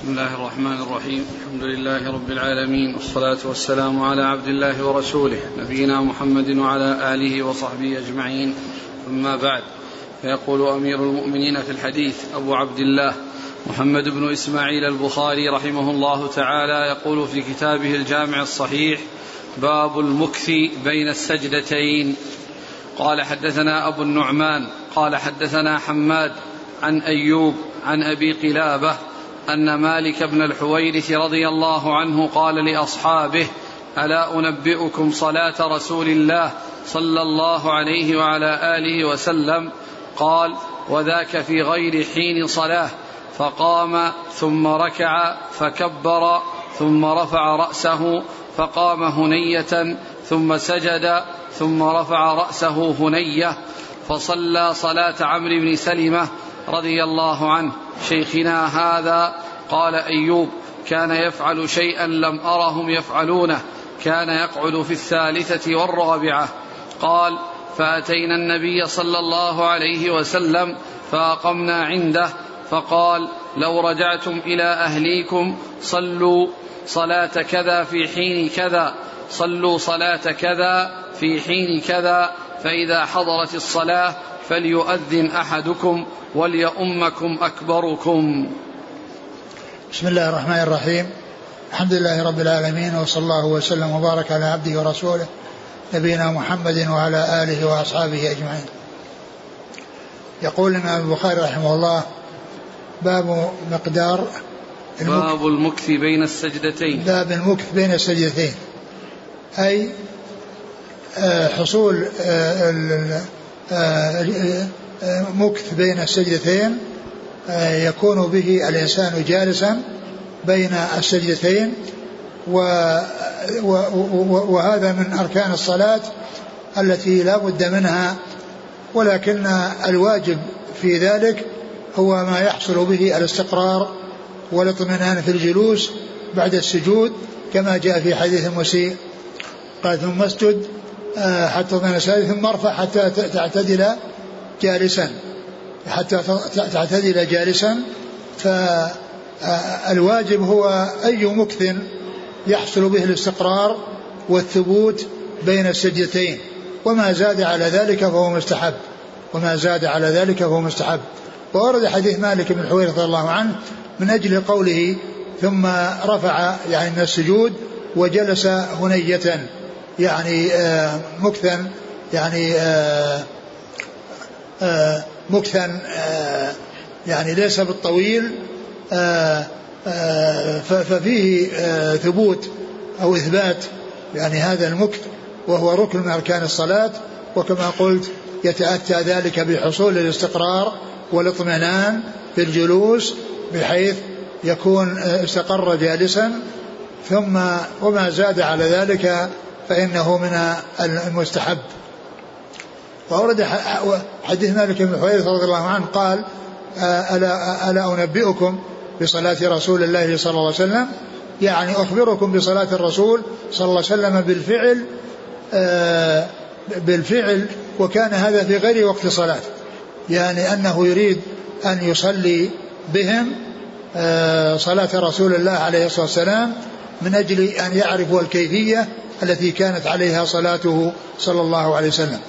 بسم الله الرحمن الرحيم. الحمد لله رب العالمين والصلاة والسلام على عبد الله ورسوله نبينا محمد وعلى آله وصحبه أجمعين. أما بعد فيقول أمير المؤمنين في الحديث أبو عبد الله محمد بن إسماعيل البخاري رحمه الله تعالى يقول في كتابه الجامع الصحيح باب المكث بين السجدتين. قال حدثنا أبو النعمان قال حدثنا حماد عن أيوب عن أبي قلابة أن مالك بن الحويرث رضي الله عنه قال لأصحابه ألا أنبئكم صلاة رسول الله صلى الله عليه وعلى آله وسلم؟ قال وذاك في غير حين صلاة. فقام ثم ركع فكبر ثم رفع رأسه فقام هنية ثم سجد ثم رفع رأسه هنية فصلى صلاة عمرو بن سلمة رضي الله عنه شيخنا هذا قال أيوب كان يفعل شيئا لم أرهم يفعلونه كان يقعد في الثالثة والرابعة. قال فأتينا النبي صلى الله عليه وسلم فأقمنا عنده فقال لو رجعتم إلى أهليكم صلوا صلاة كذا في حين كذا صلوا صلاة كذا في حين كذا فإذا حضرت الصلاة فليؤذن أحدكم وليؤمكم أكبركم. بسم الله الرحمن الرحيم. الحمد لله رب العالمين وصلى الله وسلم وبارك على عبده ورسوله نبينا محمد وعلى آله وأصحابه أجمعين. يقول الإمام البخاري رحمه الله باب مقدار المكث باب المكث بين السجدتين. باب المكث بين السجدتين. أي آه، حصول آه، مكث بين السجدتين يكون به الإنسان جالسا بين السجدتين وهذا من أركان الصلاة التي لا بد منها ولكن الواجب في ذلك هو ما يحصل به الاستقرار والاطمئنان في الجلوس بعد السجود كما جاء في حديث المسيء قال ثم اسجد آه، حتى تطمئن ثم ارفع حتى تعتدل جالسا. حتى تعتدل جالسا. فالواجب هو أي مكث يحصل به الاستقرار والثبوت بين السجدتين. وما زاد على ذلك فهو مستحب. وما زاد على ذلك فهو مستحب. وورد حديث مالك بن الحويرث رضي الله عنه من أجل قوله ثم رفع يعني من السجود وجلس هنية. يعني آه مكثا يعني آه آه مكثا يعني ليس بالطويل ففيه ثبوت أو إثبات يعني هذا المكث وهو ركن من أركان الصلاة وكما قلت يتأتى ذلك بحصول الاستقرار والاطمئنان في الجلوس بحيث يكون استقر جالسا ثم وما زاد على ذلك فإنه من المستحب. وأورد حديث مالك بن حويرث رضي الله عنه قال ألا, ألا أنبئكم بصلاة رسول الله صلى الله عليه وسلم؟ يعني أخبركم بصلاة الرسول صلى الله عليه وسلم بالفعل بالفعل وكان هذا في غير وقت صلاة يعني أنه يريد أن يصلي بهم صلاة رسول الله عليه الصلاة والسلام من أجل أن يعرفوا الكيفية التي كانت عليها صلاته صلى الله عليه وسلم.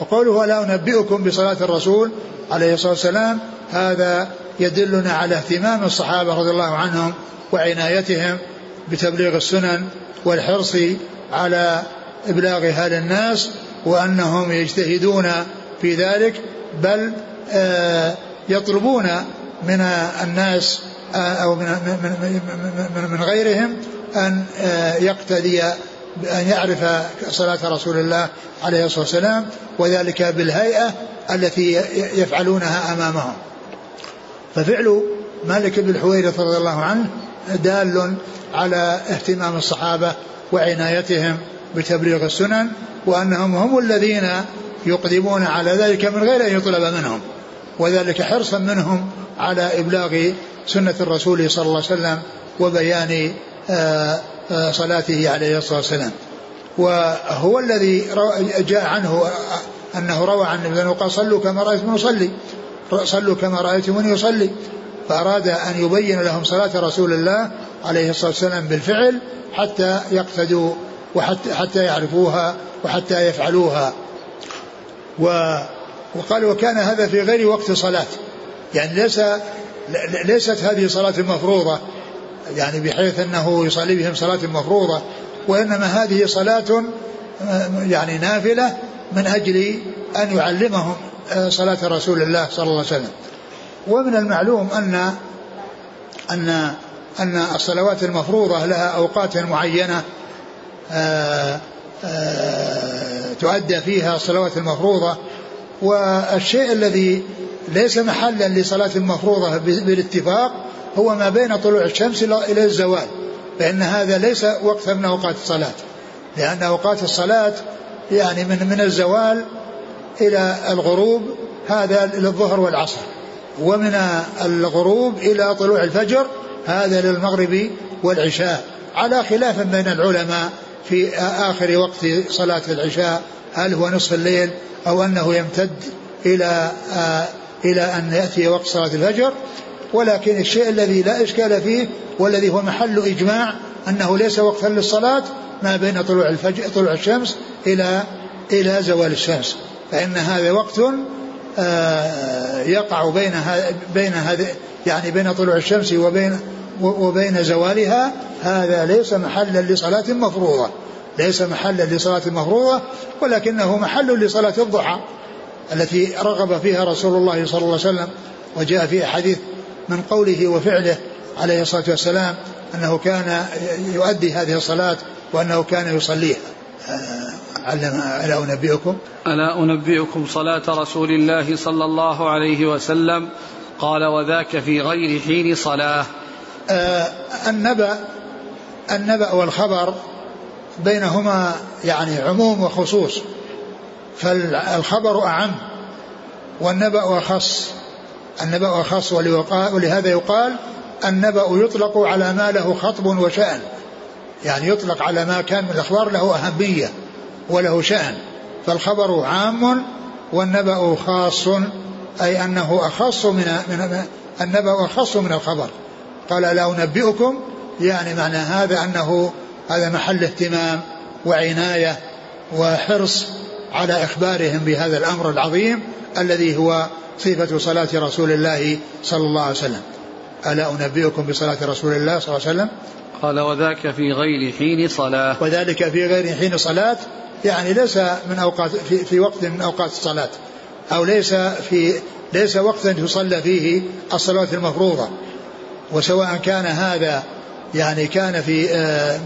وقوله لا أنبئكم بصلاة الرسول عليه الصلاة والسلام هذا يدلنا على اهتمام الصحابة رضي الله عنهم وعنايتهم بتبليغ السنن والحرص على إبلاغها للناس وأنهم يجتهدون في ذلك بل يطلبون من الناس أو من, غيرهم أن يقتدي أن يعرف صلاة رسول الله عليه الصلاة والسلام وذلك بالهيئة التي يفعلونها أمامهم. ففعل مالك بن الحويرث رضي الله عنه دال على اهتمام الصحابة وعنايتهم بتبليغ السنن وأنهم هم الذين يقدمون على ذلك من غير أن يطلب منهم وذلك حرصا منهم على إبلاغ سنة الرسول صلى الله عليه وسلم وبيان آه، صلاته عليه الصلاة والسلام. وهو الذي جاء عنه أنه روى عن النبي قال صلوا كما رأيتم يصلي صلوا كما رأيتموني يصلي. فأراد أن يبين لهم صلاة رسول الله عليه الصلاة والسلام بالفعل حتى يقتدوا وحتى حتى يعرفوها وحتى يفعلوها. و وقال وكان هذا في غير وقت صلاة. يعني ليس ليست هذه صلاة مفروضة. يعني بحيث أنه يصلي بهم صلاة مفروضة وإنما هذه صلاة يعني نافلة من أجل أن يعلمهم صلاة رسول الله صلى الله عليه وسلم. ومن المعلوم أن أن أن الصلوات المفروضة لها أوقات معينة آآ تؤدى فيها الصلوات المفروضة. والشيء الذي ليس محلا لصلاة مفروضة بالاتفاق هو ما بين طلوع الشمس إلى الزوال فإن هذا ليس وقتا من أوقات الصلاة. لأن أوقات الصلاة يعني من من الزوال إلى الغروب هذا للظهر والعصر. ومن الغروب إلى طلوع الفجر هذا للمغرب والعشاء. على خلاف بين العلماء في آخر وقت صلاة العشاء هل هو نصف الليل أو أنه يمتد إلى إلى أن يأتي وقت صلاة الفجر. ولكن الشيء الذي لا إشكال فيه والذي هو محل إجماع أنه ليس وقتا للصلاة ما بين طلوع الفجر طلوع الشمس إلى إلى زوال الشمس. فإن هذا وقت يقع بين بين هذه يعني بين طلوع الشمس وبين وبين زوالها هذا ليس محلا لصلاة مفروضة. ليس محلا لصلاة مفروضة ولكنه محل لصلاة الضحى التي رغب فيها رسول الله صلى الله عليه وسلم وجاء في أحاديث من قوله وفعله عليه الصلاة والسلام أنه كان يؤدي هذه الصلاة وأنه كان يصليها. علم ألا أنبئكم؟ ألا أنبئكم صلاة رسول الله صلى الله عليه وسلم؟ قال وذاك في غير حين صلاة. آه النبأ النبأ والخبر بينهما يعني عموم وخصوص فالخبر أعم والنبأ أخص. النبأ أخص ولهذا يقال النبأ يطلق على ما له خطب وشأن. يعني يطلق على ما كان من الأخبار له أهمية وله شأن. فالخبر عام والنبأ خاص أي أنه أخص من, من النبأ أخص من الخبر. قال لا أنبئكم؟ يعني معنى هذا أنه هذا محل اهتمام وعناية وحرص على إخبارهم بهذا الأمر العظيم الذي هو صفة صلاة رسول الله صلى الله عليه وسلم. ألا أنبئكم بصلاة رسول الله صلى الله عليه وسلم؟ قال وذاك في غير حين صلاة. وذلك في غير حين صلاة يعني ليس من أوقات في, في وقت من أوقات الصلاة أو ليس في ليس وقتا تصلى فيه الصلاة المفروضة. وسواء كان هذا يعني كان في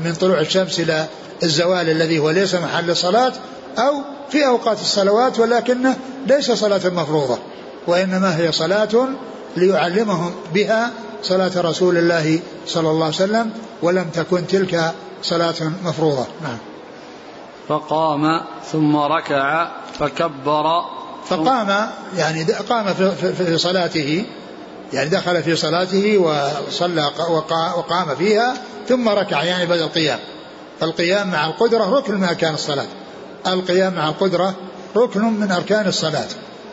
من طلوع الشمس إلى الزوال الذي هو ليس محل الصلاة أو في أوقات الصلوات ولكنه ليس صلاة مفروضة وإنما هي صلاة ليعلمهم بها صلاة رسول الله صلى الله عليه وسلم ولم تكن تلك صلاة مفروضة. نعم. فقام ثم ركع فكبر. فقام يعني قام في, في صلاته يعني دخل في صلاته وصلى وقام فيها ثم ركع يعني بعد القيام. فالقيام مع القدرة ركن من أركان الصلاة. القيام مع القدرة ركن من أركان الصلاة.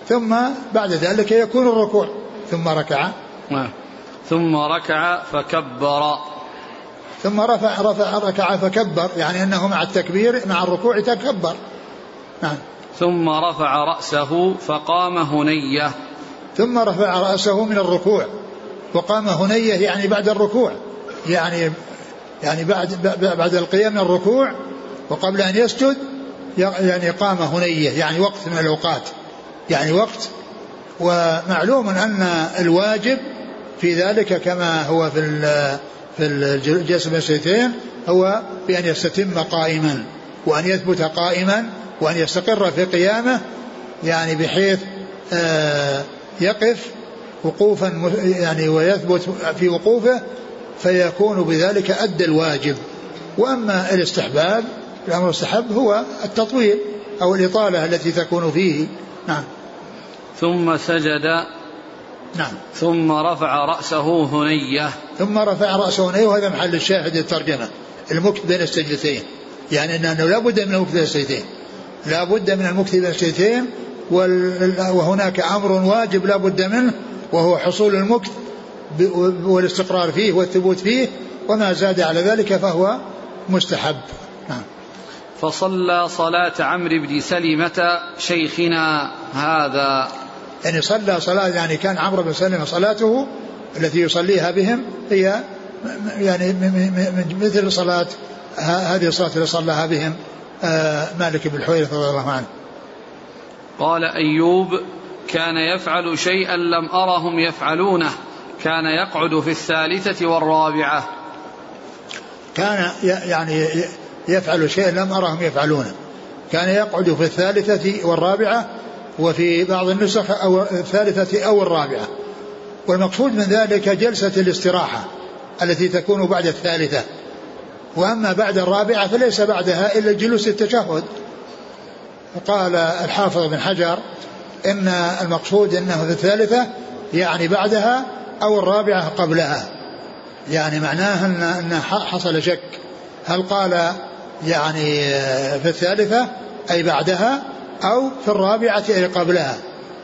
ثم بعد ذلك يكون الركوع. ثم ركع. ثم ركع فكبر. ثم رفع رفع ركع فكبر يعني إنه مع التكبير مع الركوع تكبر. نعم. ثم رفع رأسه فقام هنية. ثم رفع رأسه من الركوع. وقام هنية يعني بعد الركوع. يعني يعني بعد بعد القيام من الركوع. وقبل أن يسجد يعني قام هنية يعني وقت من الأوقات. يعني وقت ومعلوم أن الواجب في ذلك كما هو في في الجلسة بين هو بأن يستتم قائما وأن يثبت قائما وأن يستقر في قيامه يعني بحيث آه يقف وقوفا يعني ويثبت في وقوفه فيكون بذلك أدى الواجب. وأما الاستحباب الأمر المستحب هو التطويل أو الإطالة التي تكون فيه. نعم. ثم سجد. نعم. ثم رفع رأسه هنية. ثم رفع رأسه هنية وهذا محل الشاهد الترجمة المكت بين السجدتين. يعني أنه لا بد من المكت بين السجدتين. لا بد من المكت بين السجدتين وهناك أمر واجب لا بد منه وهو حصول المكت والاستقرار فيه والثبوت فيه وما زاد على ذلك فهو مستحب. نعم. فصلى صلاة عمرو بن سلمة شيخنا هذا. يعني صلى صلاة يعني كان عمرو بن سلمة صلاته التي يصليها بهم هي يعني مثل صلاة هذه الصلاة التي صلاها بهم آه، مالك بن الحويرث رضي الله عنه. قال أيوب كان يفعل شيئا لم أرهم يفعلونه كان يقعد في الثالثة والرابعة. كان يعني يفعل شيئا لم أرهم يفعلونه. كان يقعد في الثالثة والرابعة وفي بعض النسخ أو الثالثة أو الرابعة. والمقصود من ذلك جلسة الاستراحة التي تكون بعد الثالثة. وأما بعد الرابعة فليس بعدها إلا الجلوس التشهد. قال الحافظ بن حجر إن المقصود أنه في الثالثة يعني بعدها أو الرابعة قبلها. يعني معناه أن حصل شك. هل قال يعني في الثالثة أي بعدها أو في الرابعة أي قبلها.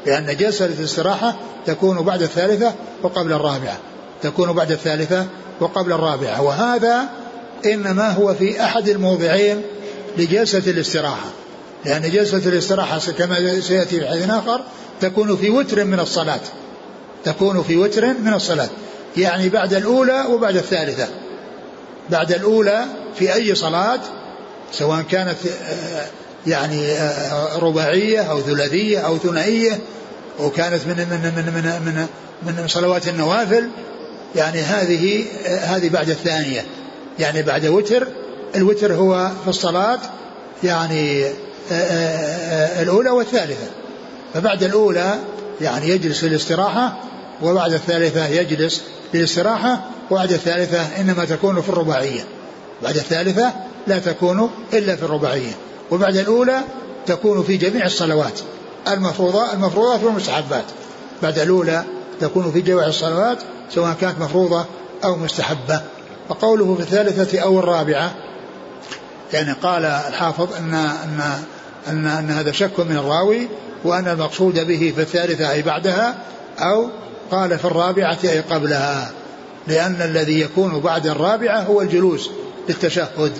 لأن جلسة الاستراحة تكون بعد الثالثة وقبل الرابعة. تكون بعد الثالثة وقبل الرابعة. وهذا إنما هو في أحد الموضعين لجلسة الاستراحة. لأن جلسة الاستراحة كما سيأتي في حديث آخر تكون في وتر من الصلاة. تكون في وتر من الصلاة. يعني بعد الأولى وبعد الثالثة. بعد الأولى في أي صلاة سواء كانت آه، يعني آه، رباعية أو ثلاثية أو ثنائية وكانت من من من من من, من صلوات النوافل يعني هذه آه، هذه بعد الثانية. يعني بعد وتر الوتر هو في الصلاة يعني الأولى والثالثة. فبعد الأولى يعني يجلس للاستراحة وبعد الثالثة يجلس للاستراحة وبعد الثالثة إنما تكون في الرباعية. بعد الثالثة لا تكون إلا في الرباعية وبعد الأولى تكون في جميع الصلوات المفروضة المفروضات والمستحبات بعد الأولى تكون في جميع الصلوات سواء كانت مفروضة أو مستحبة. وقوله في الثالثة أو الرابعة يعني قال الحافظ أن أن أن, أن هذا شك من الراوي وأن المقصود به في الثالثة أي بعدها أو قال في الرابعة أي قبلها لأن الذي يكون بعد الرابعة هو الجلوس للتشهد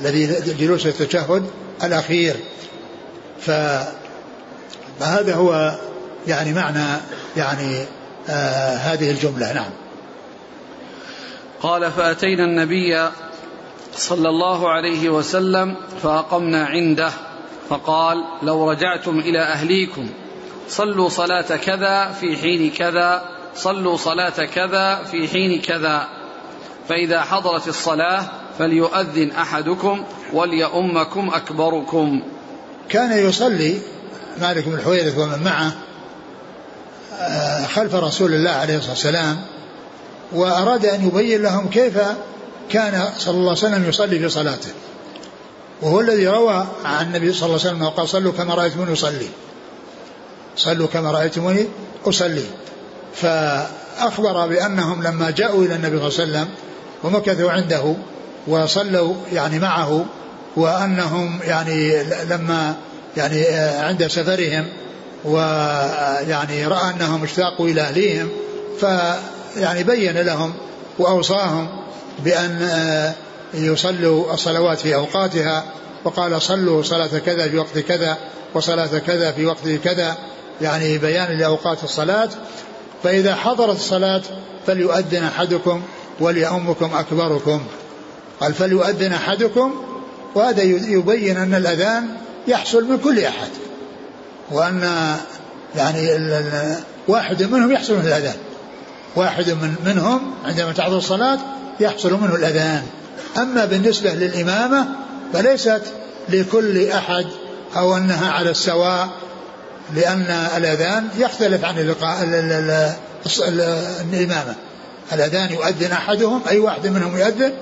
الذي جلوس التشهد الأخير. فهذا هو يعني معنى يعني آه هذه الجملة. نعم. قال فأتينا النبي صلى الله عليه وسلم فأقمنا عنده فقال لو رجعتم إلى أهليكم صلوا صلاة كذا في حين كذا صلوا صلاة كذا في حين كذا. فإذا حضرت الصلاة فليؤذن أحدكم وليؤمكم أكبركم. كان يصلي مالك بن الحويرث ومن معه آه، خلف رسول الله عليه الصلاة والسلام وأراد أن يبين لهم كيف كان صلى الله عليه وسلم يصلي في صلاته. وهو الذي روى عن النبي صلى الله عليه وسلم وقال صلوا كما رأيتموني يصلي صلوا كما رأيتموني أصلي. فأخبر بأنهم لما جاءوا إلى النبي صلى الله عليه وسلم ومكثوا عنده وصلوا يعني معه وأنهم يعني لما يعني عند سفرهم ويعني رأى أنهم اشتاقوا إلى أهليهم فيعني بين لهم وأوصاهم بأن يصلوا الصلوات في أوقاتها وقال صلوا صلاة كذا في وقت كذا وصلاة كذا في وقت كذا يعني بيان لأوقات الصلاة. فإذا حضرت الصلاة فليؤذن أحدكم وليؤمكم أكبركم. قال فليؤذن أحدكم وهذا يبين أن الأذان يحصل من كل أحد وأن يعني واحد منهم يحصل منه الأذان واحد من منهم عندما تحضر الصلاة يحصل منه الأذان. أما بالنسبة للإمامة فليست لكل أحد أو أنها على السواء لأن الأذان يختلف عن الإمامة. الأذان يؤذن أحدهم أي واحد منهم يؤذن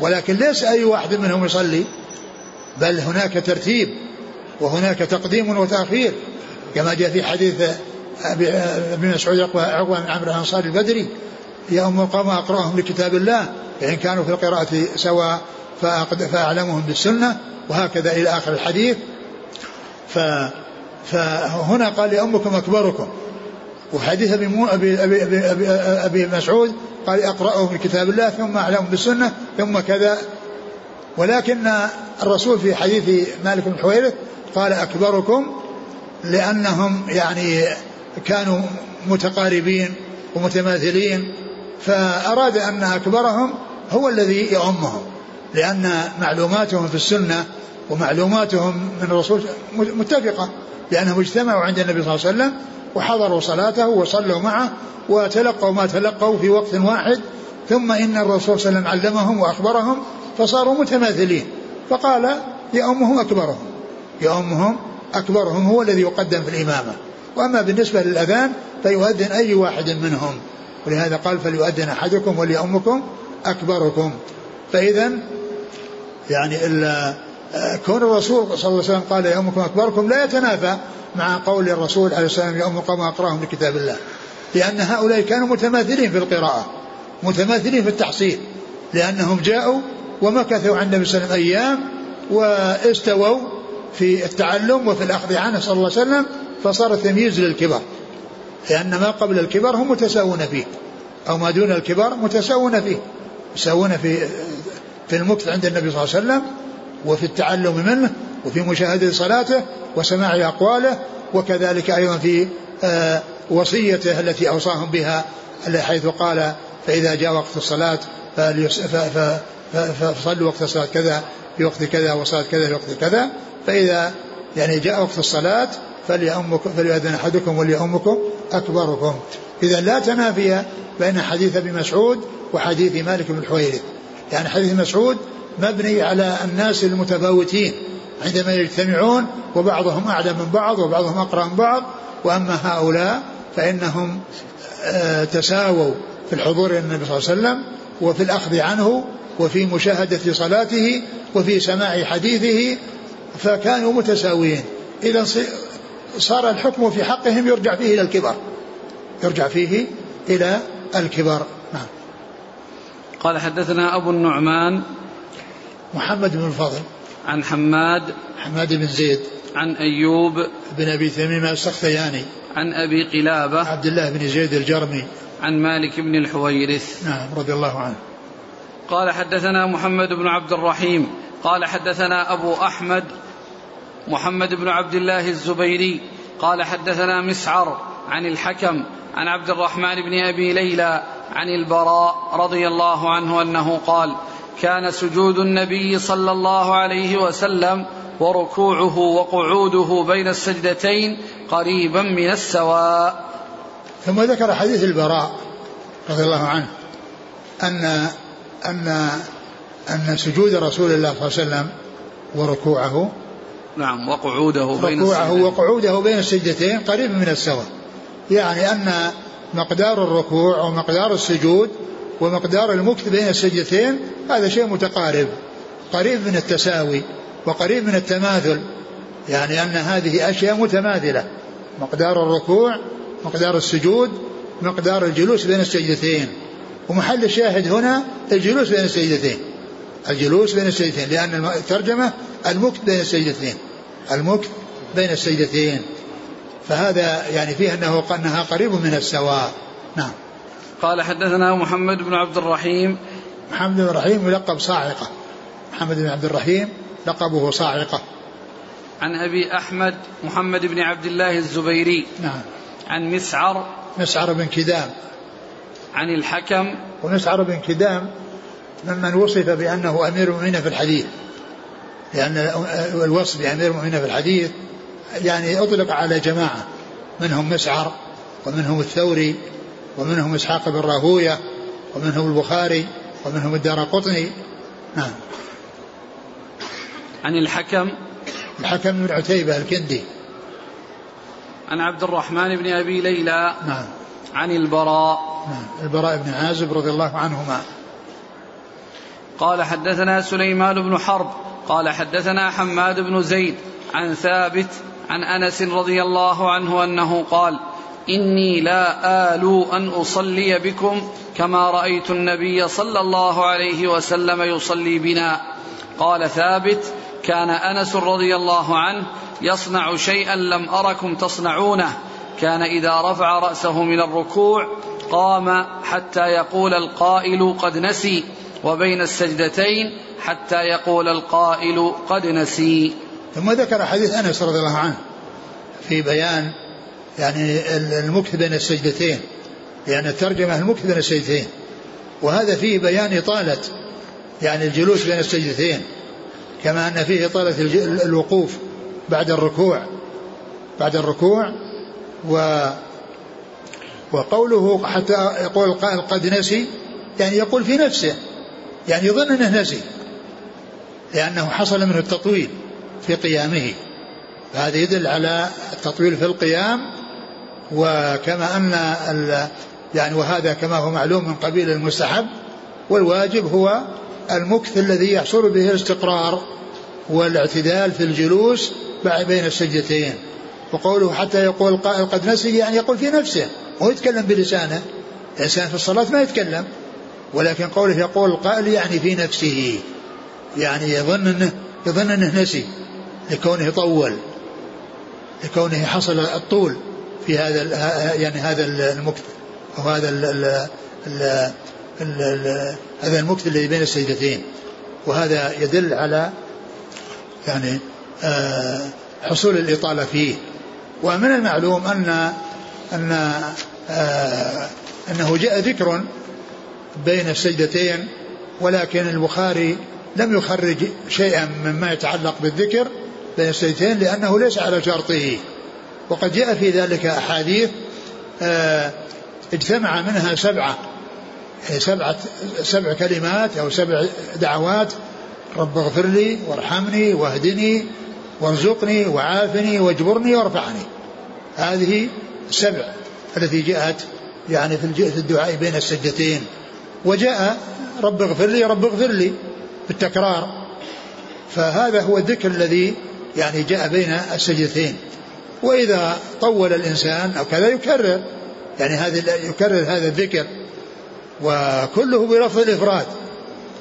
ولكن ليس أي واحد منهم يصلي بل هناك ترتيب وهناك تقديم وتأخير. كما جاء في حديث ابن مسعود عقبة بن عمرو الأنصاري البدري يا أم القوم أقرأهم لكتاب الله فإن كانوا في القراءة سواء فأعلمهم بالسنة وهكذا إلى آخر الحديث. فهنا قال لأمكم أكبركم. وحديث أبي, مو أبي, أبي, أبي, أبي, أبي مسعود قال أقرأه من كتاب الله ثم أعلم بالسنة ثم كذا. ولكن الرسول في حديث مالك بن حويرث قال أكبركم لأنهم يعني كانوا متقاربين ومتماثلين فأراد أن أكبرهم هو الذي يؤمهم لأن معلوماتهم في السنة ومعلوماتهم من الرسول متفقة لأنهم اجتمعوا عند النبي صلى الله عليه وسلم وحضروا صلاته وصلوا معه وتلقوا ما تلقوا في وقت واحد ثم إن الرسول صلى الله عليه وسلم علمهم وأخبرهم فصاروا متماثلين. فقال يأمهم أكبرهم. يأمهم أكبرهم هو الذي يقدم في الإمامة. وأما بالنسبة للأذان فيؤذن أي واحد منهم. ولهذا قال فليؤذن أحدكم وليأمكم أكبركم. فإذا يعني كون الرسول صلى الله عليه وسلم قال يأمكم أكبركم لا يتنافى مع قول الرسول عليه السلام يأمكم أقرأهم لكتاب الله. لأن هؤلاء كانوا متماثلين في القراءة متماثلين في التحصيل لأنهم جاءوا ومكثوا عند النبي صلى الله عليه وسلم أيام واستووا في التعلم وفي الأخذ عنه صلى الله عليه وسلم فصار التمييز للكبر لأن ما قبل الكبر هم متساوون فيه أو ما دون الكبر متساوون فيه يساوون في في المكث عند النبي صلى الله عليه وسلم. وفي التعلم منه وفي مشاهدة صلاته وسماع أقواله وكذلك أيضا في آه، وصيته التي أوصاهم بها حيث قال فإذا جاء وقت الصلاة فصلوا وقت الصلاة كذا في وقت كذا وصلاة كذا في وقت كذا. فإذا يعني جاء وقت الصلاة فليأمكم فليؤذن أحدكم وليأمكم أكبركم. إذا لا تنافي بين حديث أبي مسعود وحديث مالك بن الحويرث يعني حديث مسعود مبني على الناس المتفاوتين. عندما يجتمعون وبعضهم أعلم من بعض وبعضهم أقرأ من بعض وأما هؤلاء فإنهم آه، تساووا في الحضور إلى النبي صلى الله عليه وسلم وفي الأخذ عنه وفي مشاهدة صلاته وفي سماع حديثه فكانوا متساويين. إذا صار الحكم في حقهم يرجع فيه إلى الكبر يرجع فيه إلى الكبر نعم. قال حدثنا أبو النعمان محمد بن الفضل. عن حماد. حماد بن زيد. عن أيوب. بن أبي تميم السختياني. عن أبي قلابة. عبد الله بن زيد الجرمي. عن مالك بن الحويرث. نعم رضي الله عنه. قال حدثنا محمد بن عبد الرحيم. قال حدثنا أبو أحمد. محمد بن عبد الله الزبيري. قال حدثنا مسعر عن الحكم. عن عبد الرحمن بن أبي ليلى عن البراء رضي الله عنه أنه قال كان سجود النبي صلى الله عليه وسلم وركوعه وقعوده بين السجدتين قريبا من السواء. ثم ذكر حديث البراء رضي الله عنه أن أن أن سجود رسول الله صلى الله عليه وسلم وركوعه نعم وقعوده بين ركوعه وقعوده بين السجدتين قريب من السواء. يعني أن مقدار الركوع ومقدار السجود ومقدار المكث بين السجدتين هذا شيء متقارب. قريب من التساوي وقريب من التماثل يعني أن هذه أشياء متماثلة. مقدار الركوع مقدار السجود مقدار الجلوس بين السجدتين. ومحل الشاهد هنا الجلوس بين السجدتين. الجلوس بين السجدتين لأن الترجمة المكث بين السجدتين. المكث بين السجدتين. فهذا يعني فيه أنه أنها قريب من السواء. نعم. قال حدثنا محمد بن عبد الرحيم. محمد بن الرحيم يلقب صاعقة. محمد بن عبد الرحيم لقبه صاعقة. عن أبي أحمد محمد بن عبد الله الزبيري. نعم. عن مسعر. مسعر بن كدام. عن الحكم. ومسعر بن كدام ممن وصف بأنه أمير المؤمنين في الحديث. لأن الوصف بأمير المؤمنين في الحديث يعني أطلق على جماعة. منهم مسعر ومنهم الثوري. ومنهم إسحاق بن راهوية ومنهم البخاري ومنهم الدار قطني. نعم. عن الحكم. الحكم بن عتيبة الكندي. عن عبد الرحمن بن أبي ليلى. نعم. عن البراء. نعم. البراء بن عازب رضي الله عنهما. قال حدثنا سليمان بن حرب. قال حدثنا حماد بن زيد عن ثابت عن أنس رضي الله عنه أنه قال إني لا آل أن أصلي بكم كما رأيت النبي صلى الله عليه وسلم يصلي بنا. قال ثابت كان أنس رضي الله عنه يصنع شيئا لم أركم تصنعونه. كان إذا رفع رأسه من الركوع قام حتى يقول القائل قد نسي وبين السجدتين حتى يقول القائل قد نسي. ثم ذكر حديث أنس رضي الله عنه في بيان يعني المكث بين السجدتين. يعني الترجمة المكث بين السجدتين. وهذا فيه بيان إطالة يعني الجلوس بين السجدتين. كما أن فيه إطالة الوقوف بعد الركوع. بعد الركوع و وقوله حتى يقول القائل قد نسي يعني يقول في نفسه يعني يظن أنه نسي لأنه حصل منه التطويل في قيامه. فهذا يدل على التطويل في القيام وكما أن يعني وهذا كما هو معلوم من قبيل المستحب والواجب هو المكث الذي يحصل به الاستقرار والاعتدال في الجلوس بين السجدتين. وقوله حتى يقول القائل قد نسي يعني يقول في نفسه هو يتكلم بلسانه. الإنسان في الصلاة ما يتكلم ولكن قوله يقول القائل يعني في نفسه. يعني يظن إنه يظن إنه نسي لكونه طول لكونه حصل الطول. في هذا يعني هذا المكث أو هذا ال ال ال ال هذا المكث الذي بين السجدتين. وهذا يدل على يعني آه، حصول الإطالة فيه. ومن المعلوم أن أن آه، أنه جاء ذكر بين السجدتين ولكن البخاري لم يخرج شيئا مما يتعلق بالذكر بين السجدتين لأنه ليس على شرطه. وقد جاء في ذلك أحاديث آه، اجتمع منها سبعة يعني سبعة سبع كلمات أو سبع دعوات رب اغفر لي وارحمني واهدني وارزقني وعافني واجبرني وارفعني. هذه السبع التي جاءت يعني في الدعاء بين السجدتين. وجاء رب اغفر لي رب اغفر لي بالتكرار. فهذا هو الذكر الذي يعني جاء بين السجدتين. وإذا طول الإنسان أو كذا يكرر. يعني هذا يكرر هذا الذكر. وكله بلفظ الإفراد.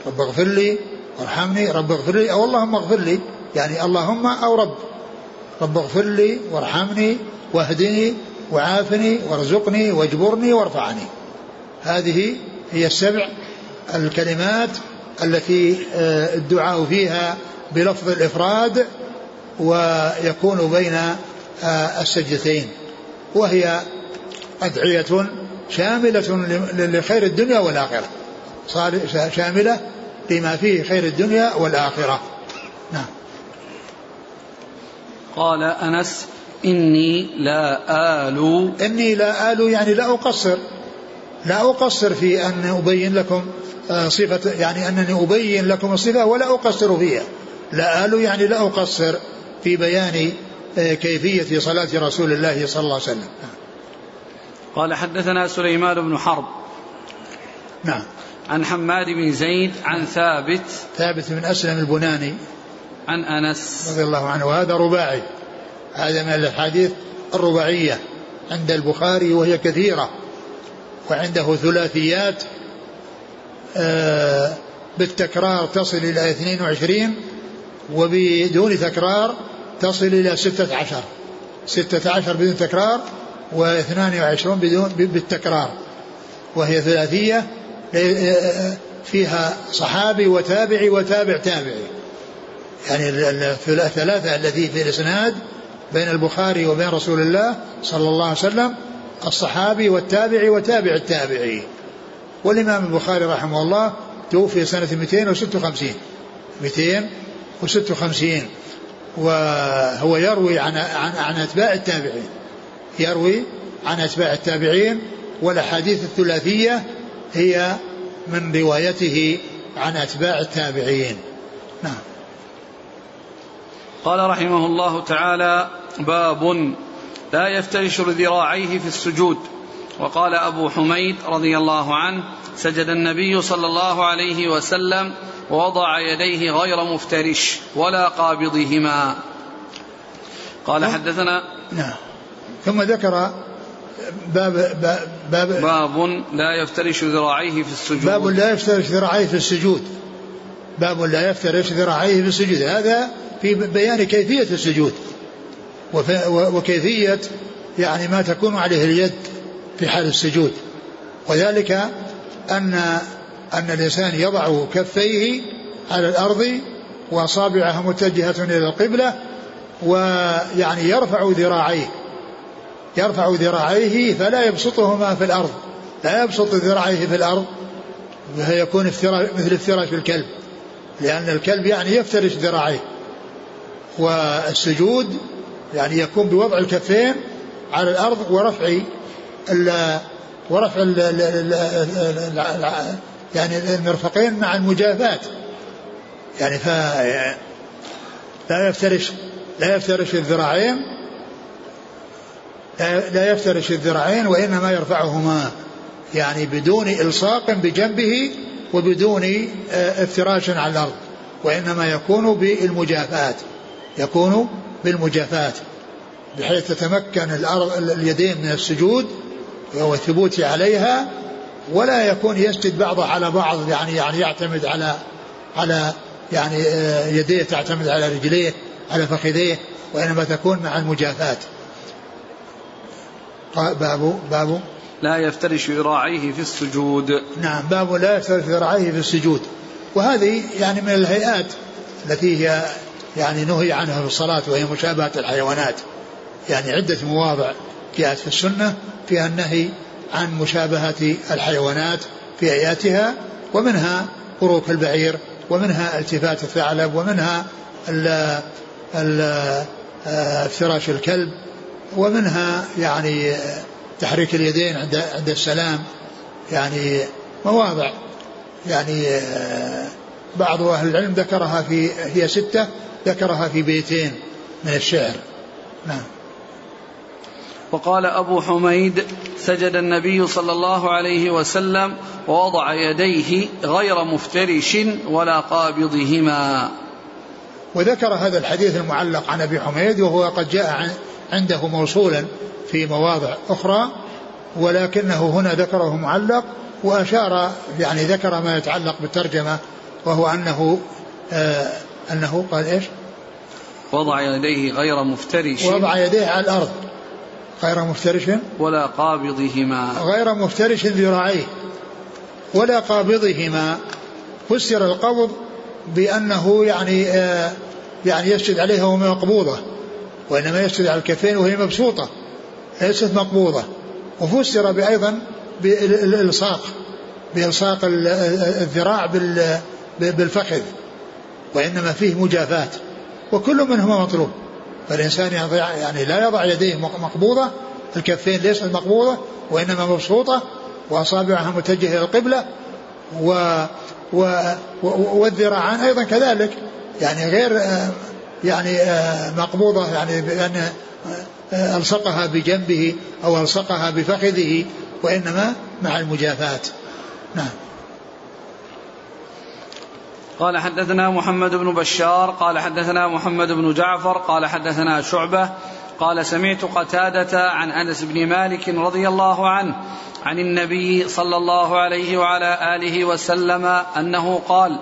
رب اغفر لي وارحمني رب اغفر لي أو اللهم اغفر لي. يعني اللهم أو رب. رب اغفر لي وارحمني واهدني وعافني وارزقني واجبرني وارفعني. هذه هي السبع الكلمات التي آه، الدعاء فيها بلفظ الإفراد. ويكون بين السجدتين وهي أدعية شاملة لخير الدنيا والآخرة. شاملة لما فيه خير الدنيا والآخرة. نعم. قال أنس إني لا آل. إني لا آل يعني لا أقصر. لا أقصر في أن أبين لكم آه، صفة يعني أنني أبين لكم الصفة ولا أقصر فيها. لا آل يعني لا أقصر في بيان آه، كيفية صلاة رسول الله صلى الله عليه وسلم. قال حدثنا سليمان بن حرب. نعم. عن حماد بن زيد عن ثابت. ثابت بن أسلم البناني. عن أنس. رضي الله عنه. وهذا رباعي. هذا من الأحاديث الرباعية عند البخاري وهي كثيرة. وعنده ثلاثيات آه، بالتكرار تصل إلى 22 وبدون تكرار تصل إلى 16 16 بدون تكرار و22 بدون بالتكرار. وهي ثلاثية فيها صحابي وتابعي وتابع تابعي. يعني الثلاثة التي في الإسناد بين البخاري وبين رسول الله صلى الله عليه وسلم الصحابي والتابعي وتابع التابعي. والإمام البخاري رحمه الله توفي سنة 256 256 وهو يروي عن عن عن أتباع التابعين. يروي عن أتباع التابعين والأحاديث الثلاثية هي من روايته عن أتباع التابعين. نعم. قال رحمه الله تعالى باب لا يفترش ذراعيه في السجود. وقال أبو حميد رضي الله عنه سجد النبي صلى الله عليه وسلم ووضع يديه غير مفترش ولا قابضهما. قال حدثنا نعم. ثم ذكر باب باب باب, باب لا يفترش ذراعيه في السجود. باب لا يفترش ذراعيه في السجود. باب لا يفترش ذراعيه في السجود. هذا في بيان كيفية السجود. وكيفية يعني ما تكون عليه اليد. في حال السجود. وذلك أن أن الإنسان يضع كفيه على الأرض وأصابعه متجهة إلى القبلة ويعني يرفع ذراعيه. يرفع ذراعيه فلا يبسطهما في الأرض. لا يبسط ذراعيه في الأرض. يكون افتراش مثل افتراش الكلب. لأن الكلب يعني يفترش ذراعيه. والسجود يعني يكون بوضع الكفين على الأرض ورفع ورفع يعني المرفقين مع المجافاة يعني ف لا يفترش لا يفترش الذراعين. لا يفترش الذراعين وإنما يرفعهما. يعني بدون إلصاق بجنبه وبدون آه، افتراش على الأرض. وإنما يكون بالمجافاة يكون بالمجافاة بحيث تتمكن الأرض اليدين من السجود والثبوت عليها ولا يكون يسجد بعضه على بعض يعني يعني يعتمد على على يعني آه، يديه تعتمد على رجليه على فخذيه وإنما تكون مع المجافاة باب باب. لا يفترش ذراعيه في السجود. نعم باب لا يفترش ذراعيه في السجود. وهذه يعني من الهيئات التي هي يعني نهي عنها في الصلاة وهي مشابهة الحيوانات يعني عدة مواضع. جاءت في السنة فيها النهي عن مشابهة الحيوانات في هيئاتها ومنها قروك البعير ومنها التفات الثعلب ومنها افتراش الكلب ومنها يعني تحريك اليدين عند عند السلام. يعني مواضع. يعني بعض أهل العلم ذكرها في هي ستة ذكرها في بيتين من الشعر. نعم. وقال أبو حميد سجد النبي صلى الله عليه وسلم ووضع يديه غير مفترش ولا قابضهما. وذكر هذا الحديث المعلق عن أبي حميد وهو قد جاء عنده موصولا في مواضع أخرى ولكنه هنا ذكره معلق وأشار يعني ذكر ما يتعلق بالترجمة وهو أنه آه أنه قال إيش؟ وضع يديه غير مفترش. وضع يديه على الأرض. غير مفترش؟ ولا قابضهما. غير مفترش ذراعيه ولا قابضهما. فسر القبض بأنه يعني آه يعني يسجد عليها وهي مقبوضة وإنما يسجد على الكفين وهي مبسوطة ليست مقبوضة. وفسر بأيضا بالإلصاق بإلصاق الذراع بالفخذ وإنما فيه مجافاة وكل منهما مطلوب. فالإنسان يعني لا يضع يديه مقبوضة الكفين ليست مقبوضة وإنما مبسوطة وأصابعها متجهة إلى القبلة و و والذراعان أيضا كذلك يعني غير يعني مقبوضة يعني بأن ألصقها بجنبه أو ألصقها بفخذه وإنما مع المجافاة. نعم. قال حدثنا محمد بن بشار قال حدثنا محمد بن جعفر قال حدثنا شعبة قال سمعت قتادة عن أنس بن مالك رضي الله عنه عن النبي صلى الله عليه وعلى آله وسلم أنه قال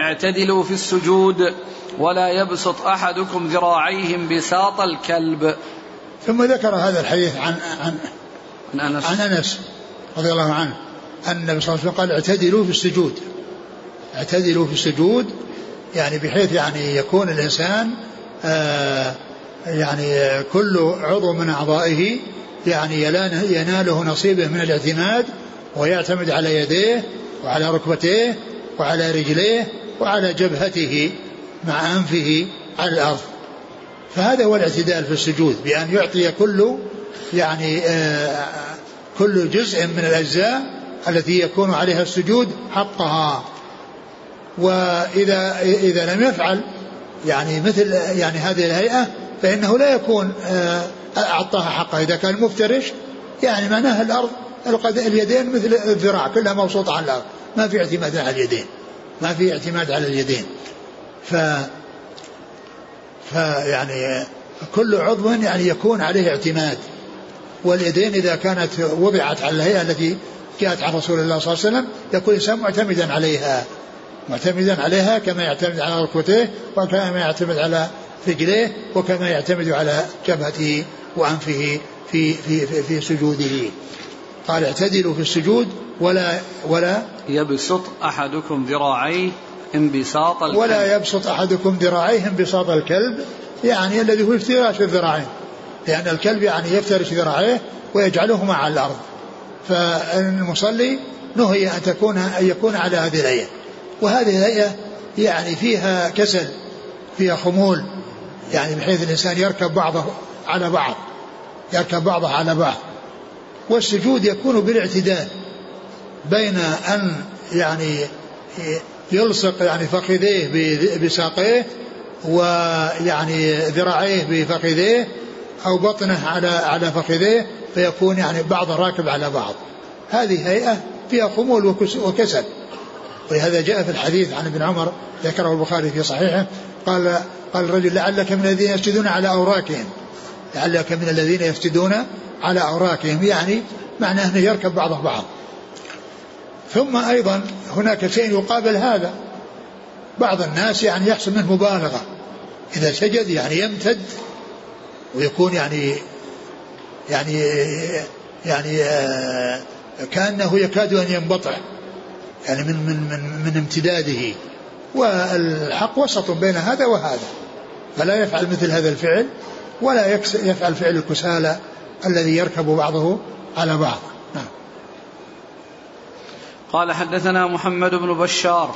اعتدلوا في السجود ولا يبسط أحدكم ذراعيهم بساط الكلب. ثم ذكر هذا الحديث عن عن عن أنس, عن أنس رضي الله عنه. أن النبي صلى الله عليه وسلم قال اعتدلوا في السجود. اعتدلوا في السجود يعني بحيث يعني يكون الإنسان آه يعني كل عضو من أعضائه يعني يناله نصيبه من الاعتماد ويعتمد على يديه وعلى ركبتيه وعلى رجليه وعلى جبهته مع أنفه على الأرض. فهذا هو الاعتدال في السجود بأن يعطي كل يعني آه كل جزء من الأجزاء التي يكون عليها السجود حقها. وإذا إذا لم يفعل يعني مثل يعني هذه الهيئة فإنه لا يكون آه، أعطاها حقها إذا كان مفترش يعني معناها الأرض اليدين مثل الذراع كلها مبسوطة على الأرض. ما في اعتماد على اليدين. ما في اعتماد على اليدين. ف فيعني كل عضو يعني يكون عليه اعتماد. واليدين إذا كانت وضعت على الهيئة التي جاءت عن رسول الله صلى الله عليه وسلم يكون الإنسان معتمدا عليها. معتمدا عليها كما يعتمد على ركبتيه وكما يعتمد على رجليه وكما يعتمد على جبهته وأنفه في في في, في سجوده. قال اعتدلوا في السجود ولا ولا يبسط أحدكم ذراعيه انبساط الكلب. ولا يبسط أحدكم ذراعيه انبساط الكلب يعني الذي هو افتراش الذراعين. لأن الكلب يعني يفترش ذراعيه ويجعلهما على الأرض. فالمصلي نهي أن تكون أن يكون على هذه الهيئه وهذه الهيئة يعني فيها كسل فيها خمول يعني بحيث الإنسان يركب بعضه على بعض يركب بعضه على بعض. والسجود يكون بالاعتدال بين أن يعني يلصق يعني فخذيه بساقيه ويعني ذراعيه بفخذيه أو بطنه على على فخذيه فيكون يعني بعض راكب على بعض. هذه هيئة فيها خمول وكسل. ولهذا جاء في الحديث عن ابن عمر ذكره البخاري في صحيحه قال قال الرجل لعلك من الذين يسجدون على أوراكهم لعلك من الذين يفتدون على أوراكهم يعني معناه أنه يركب بعضه بعض. ثم أيضا هناك شيء يقابل هذا. بعض الناس يعني يحصل منه مبالغة. إذا سجد يعني يمتد ويكون يعني يعني يعني آه، كأنه يكاد أن ينبطح. يعني من من من, من امتداده. والحق وسط بين هذا وهذا. فلا يفعل مثل هذا الفعل ولا يفعل فعل الكسالى الذي يركب بعضه على بعض. نعم. قال حدثنا محمد بن بشار.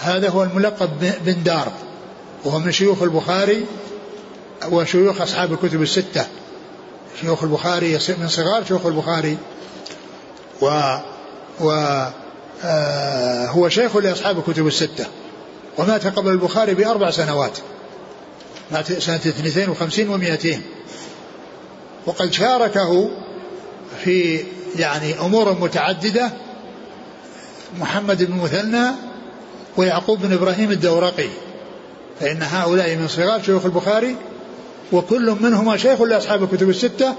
هذا هو الملقب بن دار وهو من شيوخ البخاري وشيوخ أصحاب الكتب الستة. شيوخ البخاري من صغار شيوخ البخاري و و هو شيخ لأصحاب الكتب الستة ومات قبل البخاري بأربع سنوات. مات سنة 52 و200 وقد شاركه في يعني أمور متعددة محمد بن مثنى ويعقوب بن إبراهيم الدورقي. فإن هؤلاء من صغار شيوخ البخاري وكل منهما شيخ لأصحاب الكتب الستة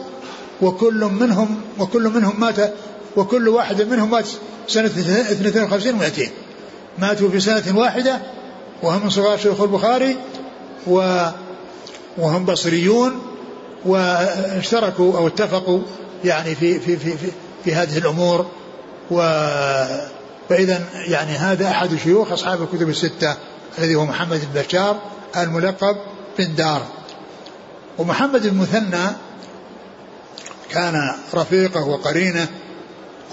وكل منهم وكل منهم مات وكل واحد منهم مات سنة 52 و200 ماتوا في سنة واحدة وهم من صغار شيوخ البخاري و وهم بصريون واشتركوا أو اتفقوا يعني في في في في, في هذه الأمور. و فإذا يعني هذا أحد شيوخ أصحاب الكتب الستة الذي هو محمد بن بشار الملقب بن دار. ومحمد بن مثنى كان رفيقه وقرينه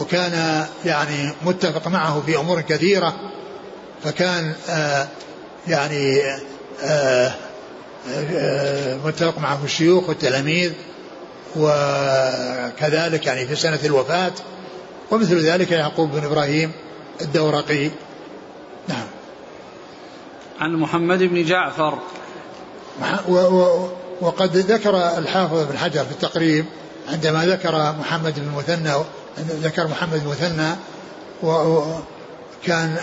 وكان يعني متفق معه في أمور كثيرة فكان آه يعني آه آه متفق معه الشيوخ والتلاميذ وكذلك يعني في سنة الوفاة ومثل ذلك يعقوب بن إبراهيم الدورقي. نعم. عن محمد بن جعفر. وقد ذكر الحافظ بن حجر في التقريب عندما ذكر محمد بن المثنى ذكر محمد بن المثنى وكان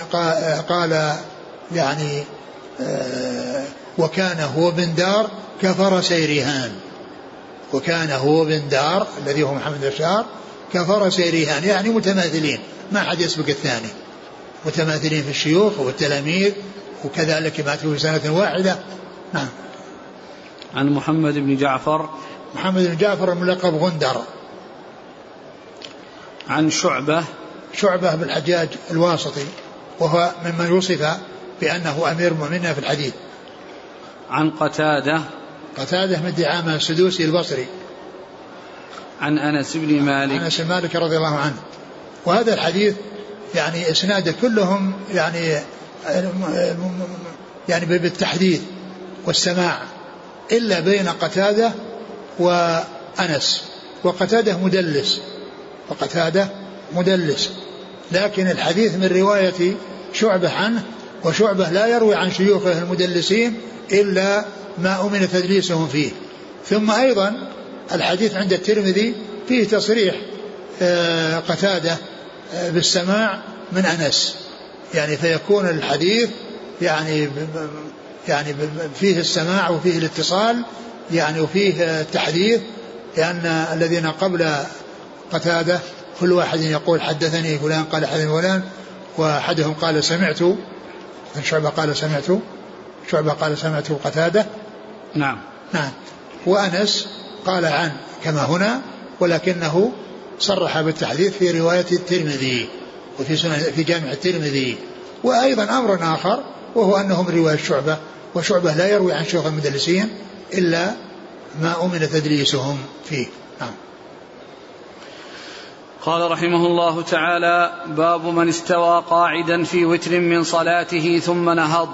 قال يعني آه، وكان هو بن دار كفر سيرهان وكان هو بن دار الذي هو محمد بشار كفرس ريهان يعني متماثلين. ما حد يسبق الثاني. متماثلين في الشيوخ والتلاميذ وكذلك ماتوا في سنة واحدة. نعم. عن محمد بن جعفر. محمد بن جعفر الملقب غندر. عن شعبة. شعبة بن الحجاج الواسطي وهو ممن وصف بأنه أمير المؤمنين في الحديث. عن قتادة. قتادة بن دعامة السدوسي البصري. عن أنس بن مالك. أنس بن مالك رضي الله عنه. وهذا الحديث يعني إسناده كلهم يعني يعني بالتحديث والسماع إلا بين قتادة وأنس. وقتادة مدلس. وقتادة مدلس. لكن الحديث من رواية شعبة عنه وشعبة لا يروي عن شيوخه المدلسين إلا ما أمن تدليسهم فيه. ثم أيضا الحديث عند الترمذي فيه تصريح آه، قتادة آه، بالسماع من أنس. يعني فيكون الحديث يعني يعني فيه السماع وفيه الاتصال يعني وفيه التحديث لأن الذين قبل قتادة كل واحد يقول حدثني فلان قال حدثني فلان وأحدهم قال سمعت شعبة قال سمعت شعبة قال سمعت قتادة. نعم. نعم. وأنس قال عن كما هنا ولكنه صرح بالتحديث في رواية الترمذي وفي سنن في جامع الترمذي. وأيضا أمر آخر وهو أنه من رواية شعبة وشعبة لا يروي عن شيوخ المدلسين إلا ما أمن تدليسهم فيه. نعم. قال رحمه الله تعالى باب من استوى قاعدا في وتر من صلاته ثم نهض.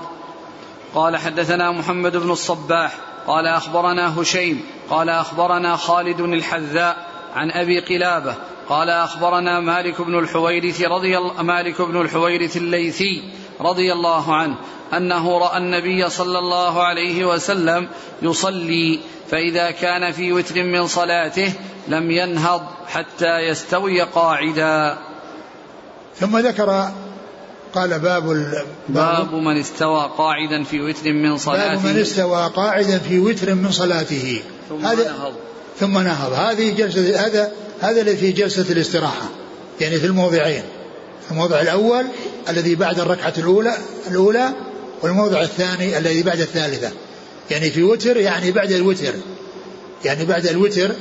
قال حدثنا محمد بن الصباح. قال أخبرنا هشيم. قال أخبرنا خالد الحذاء عن أبي قلابة. قال أخبرنا مالك بن الحويرث رضي مالك بن الحويرث الليثي رضي الله عنه أنه رأى النبي صلى الله عليه وسلم يصلي فإذا كان في وتر من صلاته لم ينهض حتى يستوي قاعدا. ثم ذكر قال باب. باب من استوى قاعدا في وتر من صلاته. باب من استوى قاعدا في وتر من صلاته. ثم هذا نهض. ثم نهض. هذه جلسة هذا هذا الذي في جلسة الاستراحة يعني في الموضعين. الموضع الأول الذي بعد الركعة الأولى الأولى والموضع الثاني الذي بعد الثالثة. يعني في وتر يعني بعد الوتر. يعني بعد الوتر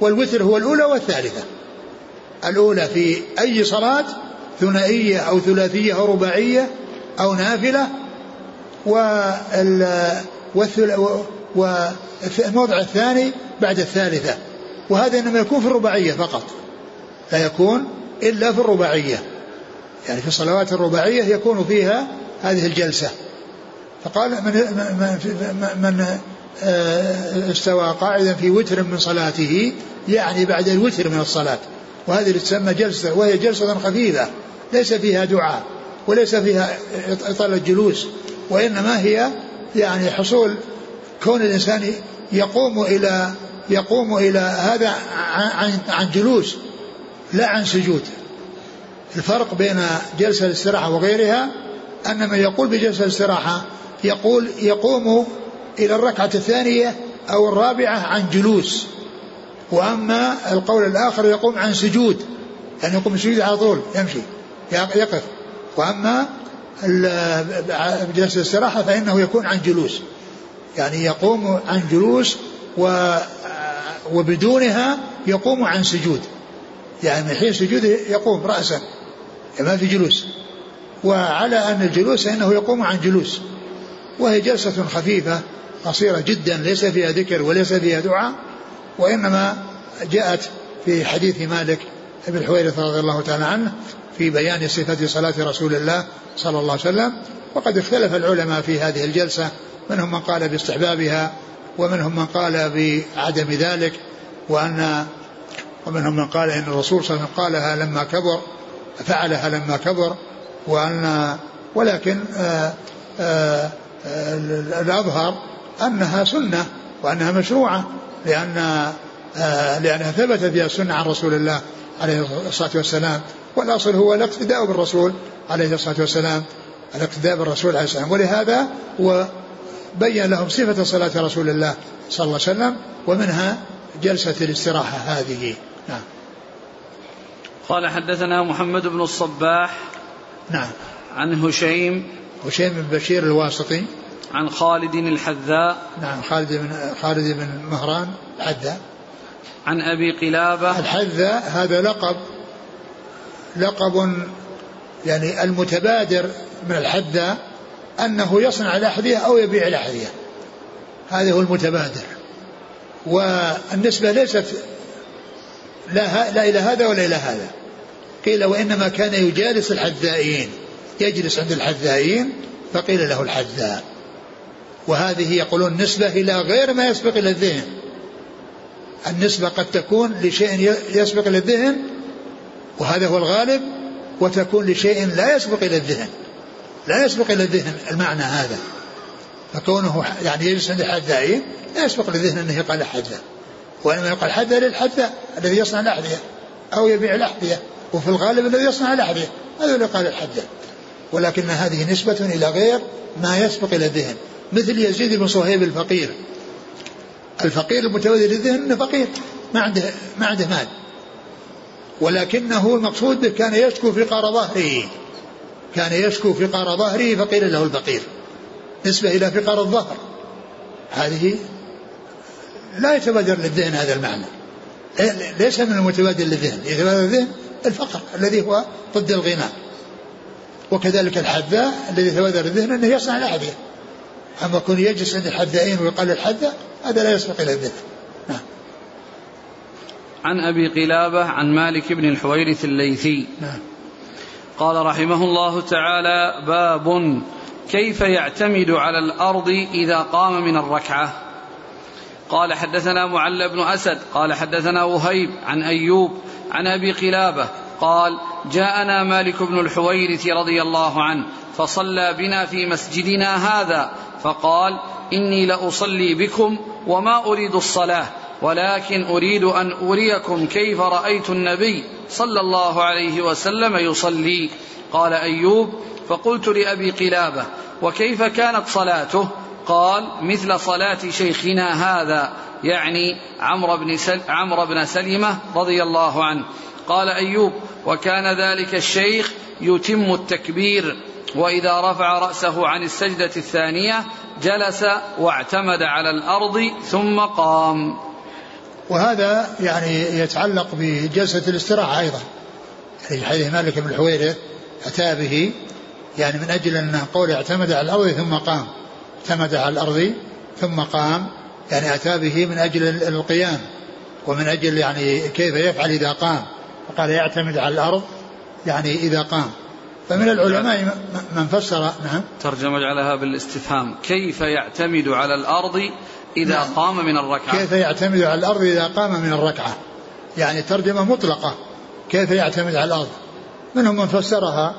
والوتر هو الأولى والثالثة. الأولى في أي صلاة ثنائية أو ثلاثية أو رباعية أو نافلة والموضع الثاني بعد الثالثة. وهذا إنما يكون في الرباعية فقط لا يكون إلا في الرباعية. يعني في الصلوات الرباعية يكون فيها هذه الجلسة. فقال من, من, آه، استوى قاعدا في وتر من صلاته يعني بعد الوتر من الصلاة. وهذه تسمى جلسة وهي جلسة خفيفة ليس فيها دعاء وليس فيها إطالة جلوس وإنما هي يعني حصول كون الإنسان يقوم إلى يقوم إلى هذا عن عن جلوس لا عن سجود. الفرق بين جلسة الاستراحة وغيرها أن من يقول بجلسة الاستراحة يقول يقوم إلى الركعة الثانية أو الرابعة عن جلوس. وأما القول الآخر يقوم عن سجود يعني يقوم السجود على طول يمشي يقف. وأما جلسة الاستراحة فإنه يكون عن جلوس. يعني يقوم عن جلوس و وبدونها يقوم عن سجود. يعني من حين سجوده يقوم رأسا ما في جلوس. وعلى أن الجلوس فإنه يقوم عن جلوس. وهي جلسة خفيفة قصيرة جدا ليس فيها ذكر وليس فيها دعاء وإنما جاءت في حديث مالك بن حويرث رضي الله تعالى عنه في بيان صفة صلاة رسول الله صلى الله عليه وسلم. وقد اختلف العلماء في هذه الجلسة منهم من قال باستحبابها ومنهم من قال بعدم ذلك وأن ومنهم من قال إن الرسول صلى الله عليه وسلم قالها لما كبر فعلها لما كبر وأن ولكن آآ آآ الأظهر أنها سنة وأنها مشروعة لأن آه، لأنها ثبت فيها السنة عن رسول الله عليه الصلاة والسلام. والأصل هو الاقتداء بالرسول عليه الصلاة والسلام الاقتداء بالرسول عليه الصلاة والسلام ولهذا وبين لهم صفة صلاة رسول الله صلى الله عليه وسلم ومنها جلسة الاستراحة هذه. نعم. قال حدثنا محمد بن الصباح نعم. عن هشيم هشيم بن بشير الواسطي. عن خالد الحذاء. نعم خالد بن خالد بن مهران الحذاء. عن أبي قلابة. الحذاء هذا لقب لقب يعني المتبادر من الحذاء أنه يصنع الأحذية أو يبيع الأحذية. هذا هو المتبادر. والنسبة ليست لا, لا إلى هذا ولا إلى هذا. قيل وإنما كان يجالس الحذائين يجلس عند الحذائين فقيل له الحذاء. وهذه يقولون نسبة إلى غير ما يسبق إلى الذهن النسبة قد تكون لشيء يسبق إلى الذهن وهذا هو الغالب وتكون لشيء لا يسبق إلى الذهن لا يسبق إلى الذهن المعنى هذا. فكونه يعني يجلس عند الحذائين لا يسبق للذهن أنه يقال حذاء وإنما يقال حذاء للحذاء الذي يصنع الأحذية أو يبيع الأحذية وفي الغالب الذي يصنع الأحذية هذا اللي قال الحذاء. ولكن هذه نسبة إلى غير ما يسبق إلى الذهن مثل يزيد بن صهيب الفقير. الفقير المتوذر الذهن إنه فقير ما عنده ما عنده مال. ولكنه المقصود به كان يشكو فقار ظهره. كان يشكو فقار ظهره فقيل له الفقير. نسبة إلى فقار الظهر. هذه لا يتبادر للذهن هذا المعنى. ليس من المتبادل للذهن يتبادل للذهن الفقر الذي هو ضد الغنى وكذلك الحذاء الذي يتبادل للذهن أنه يصنع الاحذيه أما يكون يجلس عند الحذائين ويقال الحذاء هذا لا يسبق إلى الذهن. نعم. عن أبي قلابة عن مالك بن الحويرث الليثي. نعم. قال رحمه الله تعالى باب كيف يعتمد على الأرض إذا قام من الركعة. قال حدثنا معل بن أسد قال حدثنا وهيب عن أيوب عن أبي قلابة قال جاءنا مالك بن الحويرث رضي الله عنه فصلى بنا في مسجدنا هذا فقال إني لأصلي بكم وما أريد الصلاة ولكن أريد أن أريكم كيف رأيت النبي صلى الله عليه وسلم يصلي. قال أيوب فقلت لأبي قلابة وكيف كانت صلاته؟ قال مثل صلاة شيخنا هذا يعني عمرو بن عمرو بن سلمة رضي الله عنه. قال أيوب وكان ذلك الشيخ يتم التكبير وإذا رفع رأسه عن السجدة الثانية جلس واعتمد على الأرض ثم قام. وهذا يعني يتعلق بجلسة الاستراحة أيضا. يعني حديث مالك بن الحويرث أتى به يعني من أجل انه قول اعتمد على الأرض ثم قام. اعتمد على الأرض ثم قام. يعني أتى به من أجل القيام ومن أجل يعني كيف يفعل إذا قام. فقال يعتمد على الأرض يعني إذا قام. فمن العلماء من فسر نعم. ترجمة جعلها بالاستفهام. كيف يعتمد على الأرض إذا نعم. قام من الركعة؟ كيف يعتمد على الأرض إذا قام من الركعة؟ يعني ترجمة مطلقة. كيف يعتمد على الأرض؟ منهم من فسرها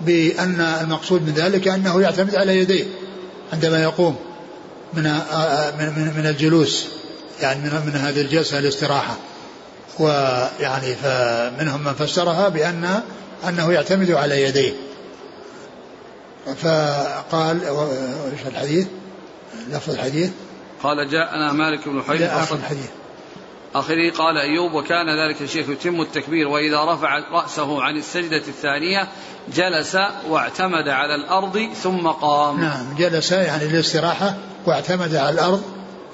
بأن المقصود من ذلك أنه يعتمد على يديه عندما يقوم من من من الجلوس يعني من من هذه الجلسة الاستراحة. ويعني فمنهم من فسرها بأن أنه يعتمد على يديه. فقال إيش الحديث؟ لفظ الحديث. قال جاءنا مالك بن حيث. آخر الحديث. آخره قال أيوب وكان ذلك الشيخ يتم التكبير وإذا رفع رأسه عن السجدة الثانية جلس واعتمد على الأرض ثم قام. نعم جلس يعني للاستراحة واعتمد على الأرض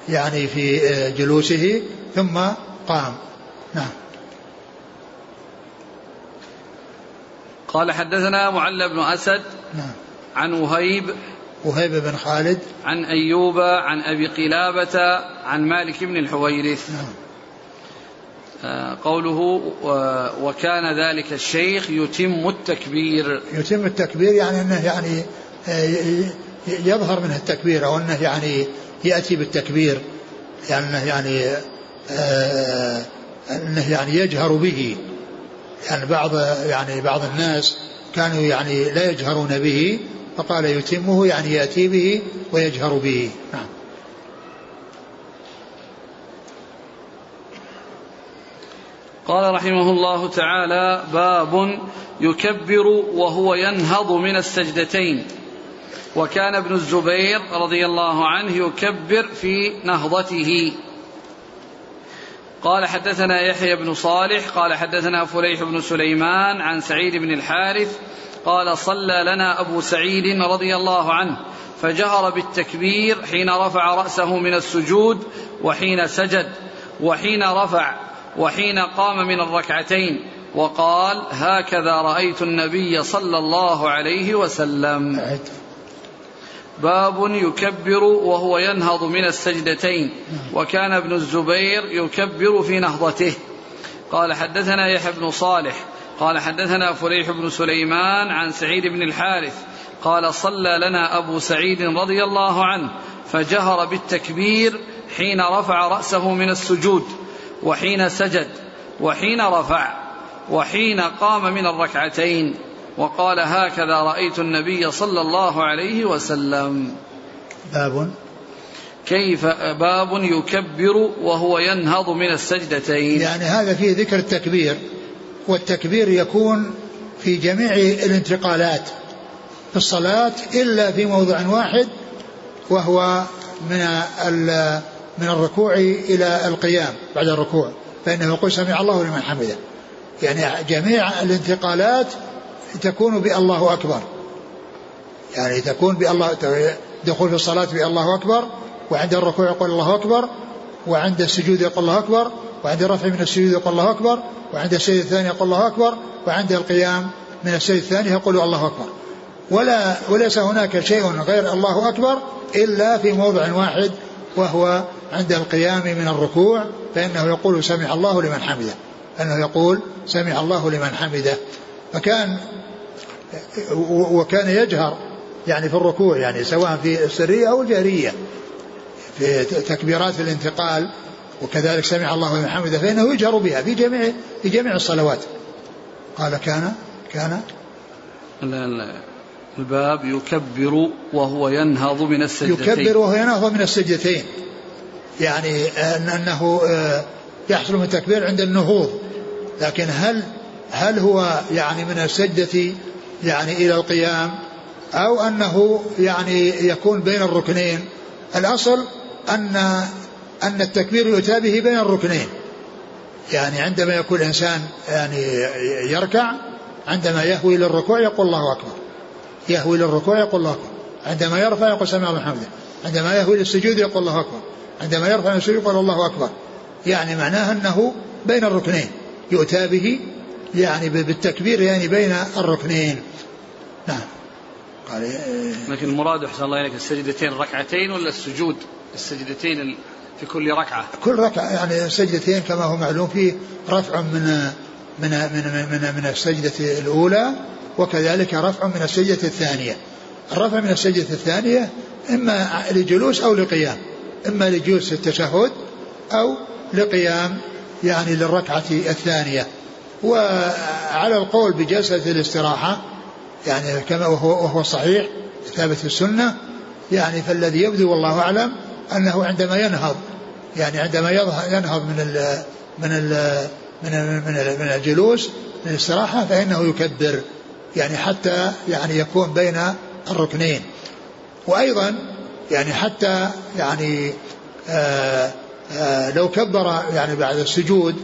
يعني في جلوسه ثم قام. نعم. قال حدثنا معل بن أسد نعم. عن وهيب وهيب بن خالد. عن أيوب عن أبي قلابة عن مالك بن الحويرث. نعم. آه، قوله وكان ذلك الشيخ يتم التكبير. يتم التكبير يعني إنه يعني آه، يظهر منه التكبير أو إنه يعني يأتي بالتكبير. يعني إنه يعني أنه يعني يجهر به. يعني بعض يعني بعض الناس كانوا يعني لا يجهرون به فقال يتمه يعني يأتي به ويجهر به. نعم. قال رحمه الله تعالى باب يكبر وهو ينهض من السجدتين. وكان ابن الزبير رضي الله عنه يكبر في نهضته. قال حدثنا يحيى بن صالح قال حدثنا فليح بن سليمان عن سعيد بن الحارث قال صلى لنا أبو سعيد رضي الله عنه فجهر بالتكبير حين رفع رأسه من السجود وحين سجد وحين رفع وحين قام من الركعتين وقال هكذا رأيت النبي صلى الله عليه وسلم. باب يكبر وهو ينهض من السجدتين وكان ابن الزبير يكبر في نهضته. قال حدثنا يحيى بن صالح قال حدثنا فريح بن سليمان عن سعيد بن الحارث قال صلى لنا أبو سعيد رضي الله عنه فجهر بالتكبير حين رفع رأسه من السجود وحين سجد وحين رفع وحين قام من الركعتين. وقال هكذا رأيت النبي صلى الله عليه وسلم. باب. كيف باب يكبر وهو ينهض من السجدتين. يعني هذا فيه ذكر التكبير والتكبير يكون في جميع الانتقالات في الصلاة إلا في موضع واحد وهو من من الركوع إلى القيام بعد الركوع فإنه يقول سمع الله لمن حمده. يعني جميع الانتقالات تكون بالله أكبر. يعني تكون بالله دخول في الصلاة بالله أكبر وعند الركوع يقول الله أكبر وعند السجود يقول الله أكبر وعند الرفع من السجود يقول الله أكبر وعند السجد الثاني يقول الله أكبر وعند القيام من السجد الثاني يقول الله أكبر. ولا وليس هناك شيء غير الله أكبر إلا في موضع واحد وهو عند القيام من الركوع فإنه يقول سمع الله لمن حمده. أنه يقول سمع الله لمن حمده. فكان وكان يجهر يعني في الركوع يعني سواء في السرية أو الجهرية في تكبيرات الانتقال وكذلك سمع الله لمن حمده فإنه يجهر بها في جميع في جميع الصلوات. قال كان كان الباب يكبر وهو ينهض من السجدتين. يكبر وهو ينهض من السجدتين. يعني أنه آه، يحصل من التكبير عند النهوض. لكن هل هل هو يعني من السجدة يعني إلى القيام أو أنه يعني يكون بين الركنين؟ الأصل أن أن التكبير يؤتى به بين الركنين. يعني عندما يكون الإنسان يعني يركع عندما يهوي للركوع يقول الله أكبر. يهوي للركوع يقول الله أكبر. عندما يرفع يقول سمع الله حمده. عندما يهوي للسجود يقول الله أكبر. عندما يرفع السجود يقول الله أكبر. يعني معناه أنه بين الركنين يؤتى به يعني بالتكبير يعني بين الركنين. نعم. قال إيه. لكن المراد أحسن الله إليك السجدتين ركعتين ولا السجود؟ السجدتين في كل ركعة. كل ركعة يعني السجدتين كما هو معلوم فيه رفع من من من من, من السجدة الأولى وكذلك رفع من السجدة الثانية. الرفع من السجدة الثانية إما لجلوس أو لقيام. إما لجلوس التشهد أو لقيام يعني للركعة الثانية. وعلى القول بجلسة الاستراحة يعني كما وهو, وهو صحيح ثابت في السنة يعني فالذي يبدو والله أعلم أنه عندما ينهض يعني عندما ينهض من ال من ال من ال من, ال من الجلوس من الاستراحة فإنه يكبر يعني حتى يعني يكون بين الركنين. وأيضا يعني حتى يعني آآ آآ لو كبر يعني بعد السجود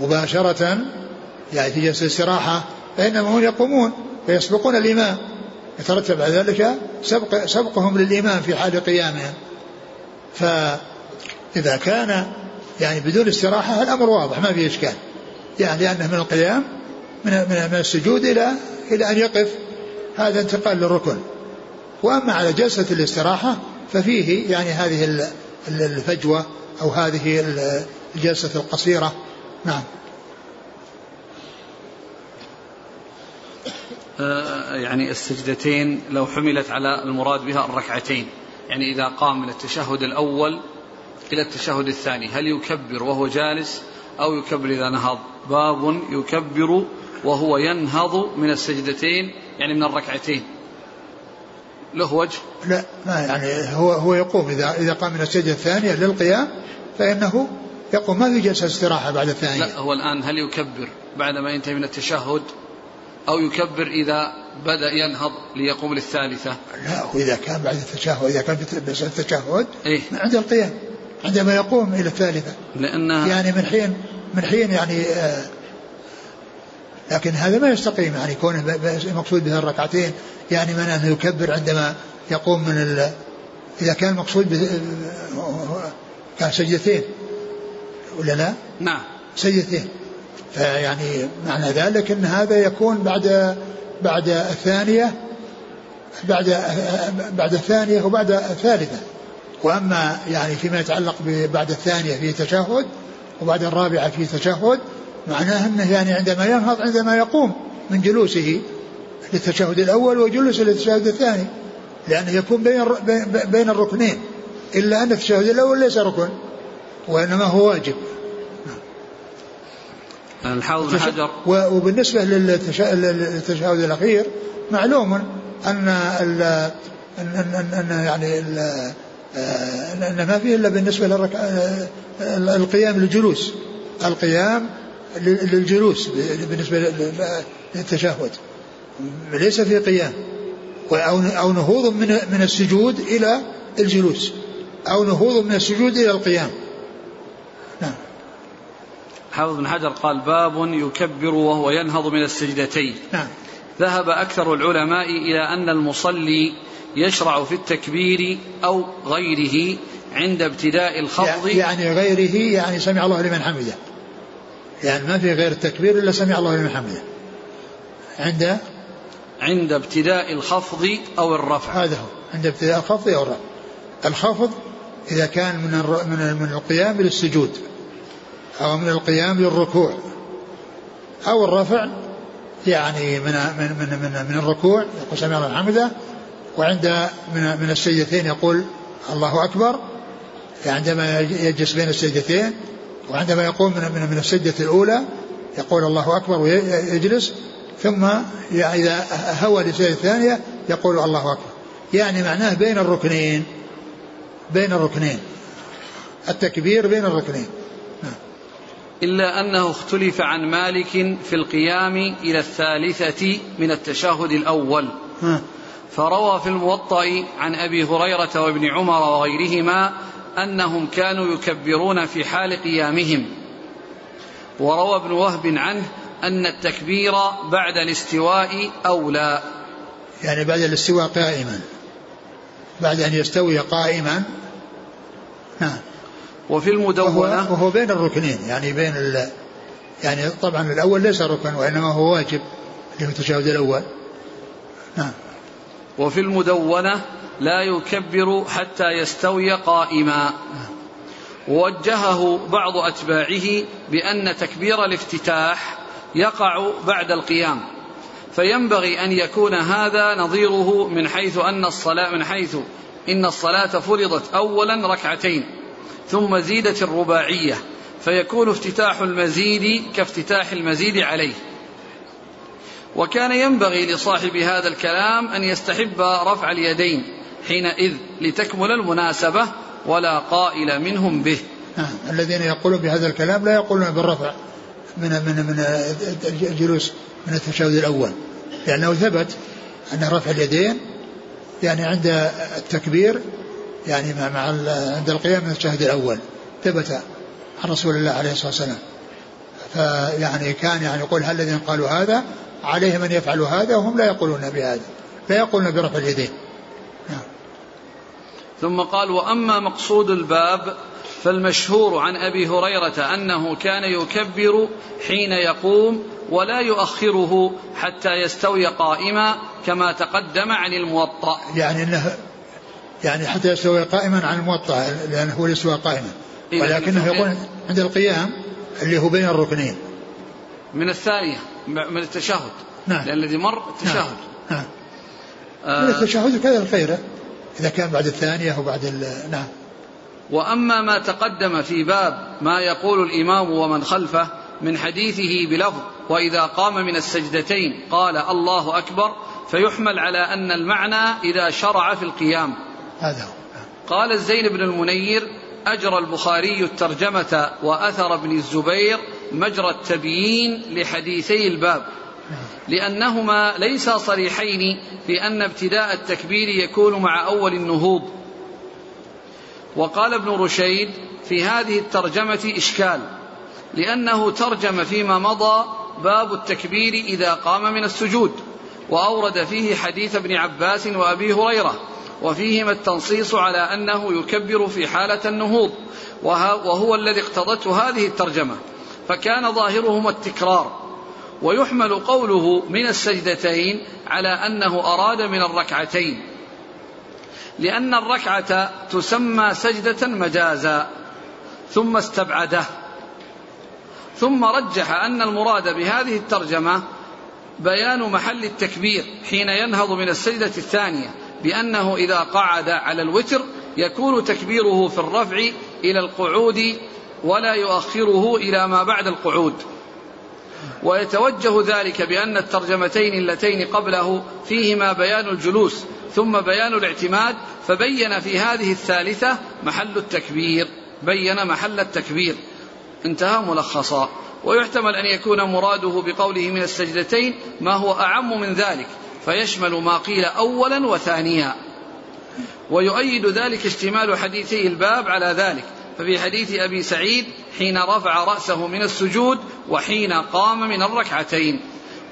مباشرة يعني في جلسة الاستراحة فإنهم هم يقومون فيسبقون الإمام. يترتب على ذلك سبق سبقهم للإمام في حال قيامهم. فإذا كان يعني بدون استراحة الأمر واضح ما في إشكال. يعني لأنه من القيام من من السجود إلى إلى أن يقف. هذا انتقال للركن. وأما على جلسة الاستراحة ففيه يعني هذه الفجوة أو هذه الجلسة القصيرة. نعم. يعني السجدتين لو حملت على المراد بها الركعتين. يعني إذا قام من التشهد الأول إلى التشهد الثاني. هل يكبر وهو جالس أو يكبر إذا نهض؟ باب يكبر وهو ينهض من السجدتين يعني من الركعتين. له وجه؟ لا ما يعني هو هو يقوم إذا إذا قام من السجدة الثانية للقيام فإنه يقوم. ما في جلسة استراحة بعد الثانية. لا هو الآن هل يكبر بعدما ينتهي من التشهد؟ أو يكبر إذا بدأ ينهض ليقوم للثالثة. لا وإذا كان بعد التشهد إذا كان في التشهد إيه؟ عند القيام عندما يقوم إلى الثالثة. لأنها يعني من حين من حين يعني آه لكن هذا ما يستقيم يعني كونه المقصود به الركعتين. يعني من أنه يكبر عندما يقوم من ال إذا كان المقصود كان سجدتين. ولا لا؟ نعم. سجدتين. فيعني معنى ذلك إن هذا يكون بعد بعد الثانية بعد بعد الثانية وبعد الثالثة. وأما يعني فيما يتعلق بعد الثانية في تشهد وبعد الرابعة في تشهد معناه إنه يعني عندما ينهض عندما يقوم من جلوسه للتشهد الأول وجلوسه للتشهد الثاني. لأنه يكون بين بين الركنين. إلا أن التشهد الأول ليس ركن وإنما هو واجب. الحافظ بن حجر وبالنسبة للتشهد الأخير معلوم أن ال أن, أن, أن يعني ال أن ما فيه إلا بالنسبة للركع القيام للجلوس. القيام للجلوس بالنسبة للتشهد. ليس في قيام. أو أو نهوض من من السجود إلى الجلوس. أو نهوض من السجود إلى القيام. نعم. حافظ بن حجر قال باب يكبر وهو ينهض من السجدتين. نعم. ذهب أكثر العلماء إلى أن المصلي يشرع في التكبير أو غيره عند ابتداء الخفض. يعني غيره يعني سمع الله لمن حمده. يعني ما في غير التكبير إلا سمع الله لمن حمده. عند؟ عند ابتداء الخفض أو الرفع. هذا هو. عند ابتداء الخفض أو الرفع. الخفض إذا كان من من القيام للسجود. أو من القيام للركوع أو الرفع يعني من من من من, من الركوع يقول سمع الله حمده وعند من من السجدتين يقول الله أكبر عندما يجلس بين السجدتين وعندما يقوم من من من السجدة الأولى يقول الله أكبر ويجلس ثم إذا هوى للسجدة الثانية يقول الله أكبر يعني معناه بين الركنين بين الركنين التكبير بين الركنين. إلا أنه اختلف عن مالك في القيام إلى الثالثة من التشهد الأول. فروى في الموطأ عن أبي هريرة وابن عمر وغيرهما أنهم كانوا يكبرون في حال قيامهم. وروى ابن وهب عنه أن التكبير بعد الاستواء أولى. يعني بعد الاستواء قائما. بعد أن يستوي قائما. نعم وفي المدونة وهو, وهو بين الركنين يعني بين ال يعني طبعا الأول ليس ركن وإنما هو واجب اللي هو التشهد الأول. نعم. وفي المدونة لا يكبر حتى يستوي قائما. ووجهه بعض أتباعه بأن تكبير الافتتاح يقع بعد القيام فينبغي أن يكون هذا نظيره من حيث أن الصلاة من حيث إن الصلاة فرضت أولا ركعتين. ثم زيدت الرباعية فيكون افتتاح المزيد كافتتاح المزيد عليه. وكان ينبغي لصاحب هذا الكلام أن يستحب رفع اليدين حينئذ لتكمل المناسبة ولا قائل منهم به. الذين يقولون بهذا الكلام لا يقولون بالرفع من من من الجلوس من التشهد الأول لأنه ثبت أن رفع اليدين يعني عند التكبير يعني مع, مع عند القيام من التشهد الأول. ثبت عن رسول الله عليه الصلاة والسلام. فيعني كان يعني يقول هل الذين قالوا هذا عليهم أن يفعلوا هذا وهم لا يقولون بهذا. لا يقولون برفع اليدين. نعم. ثم قال وأما مقصود الباب فالمشهور عن أبي هريرة أنه كان يكبر حين يقوم ولا يؤخره حتى يستوي قائما كما تقدم عن الموطأ. يعني إنه يعني حتى يستوي قائما عن الموطأ لأنه هو يستوي قائما. إيه، ولكنه يقول عند القيام اللي هو بين الركنين. من الثانية من التشهد. نعم. لأن الذي مر التشهد نعم, نعم. آه. من التشهد كذا الخيرة إذا كان بعد الثانية وبعد نعم. وأما ما تقدم في باب ما يقول الإمام ومن خلفه من حديثه بلفظ وإذا قام من السجدتين قال الله أكبر فيحمل على أن المعنى إذا شرع في القيام. هذا هو. قال الزين بن المنير أجرى البخاري الترجمة وأثر ابن الزبير مجرى التبيين لحديثي الباب. لأنهما ليسا صريحين في ان ابتداء التكبير يكون مع أول النهوض. وقال ابن رشيد في هذه الترجمة إشكال لأنه ترجم فيما مضى باب التكبير إذا قام من السجود وأورد فيه حديث ابن عباس وأبي هريرة. وفيهما التنصيص على أنه يكبر في حالة النهوض وهو الذي اقتضته هذه الترجمة فكان ظاهرهما التكرار ويحمل قوله من السجدتين على أنه أراد من الركعتين لأن الركعة تسمى سجدة مجازا ثم استبعده ثم رجح أن المراد بهذه الترجمة بيان محل التكبير حين ينهض من السجدة الثانية بأنه إذا قعد على الوتر يكون تكبيره في الرفع إلى القعود ولا يؤخره إلى ما بعد القعود. ويتوجه ذلك بأن الترجمتين اللتين قبله فيهما بيان الجلوس ثم بيان الاعتماد فبين في هذه الثالثة محل التكبير بين محل التكبير. انتهى ملخصا. ويحتمل أن يكون مراده بقوله من السجدتين ما هو أعم من ذلك. فيشمل ما قيل أولا وثانيا. ويؤيد ذلك اشتمال حديثي الباب على ذلك. ففي حديث أبي سعيد حين رفع رأسه من السجود وحين قام من الركعتين.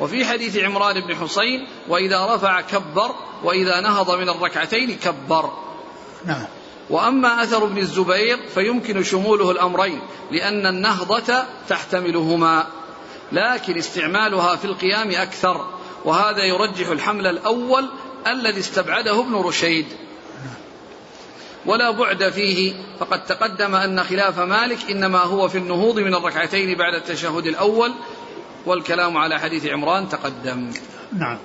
وفي حديث عمران بن حصين وإذا رفع كبر وإذا نهض من الركعتين كبر. نعم. وأما أثر ابن الزبير فيمكن شموله الأمرين لأن النهضة تحتملهما. لكن استعمالها في القيام أكثر. وهذا يرجح الحمل الأول الذي استبعده ابن رشيد. ولا بعد فيه فقد تقدم أن خلاف مالك إنما هو في النهوض من الركعتين بعد التشهد الأول والكلام على حديث عمران تقدم. نعم.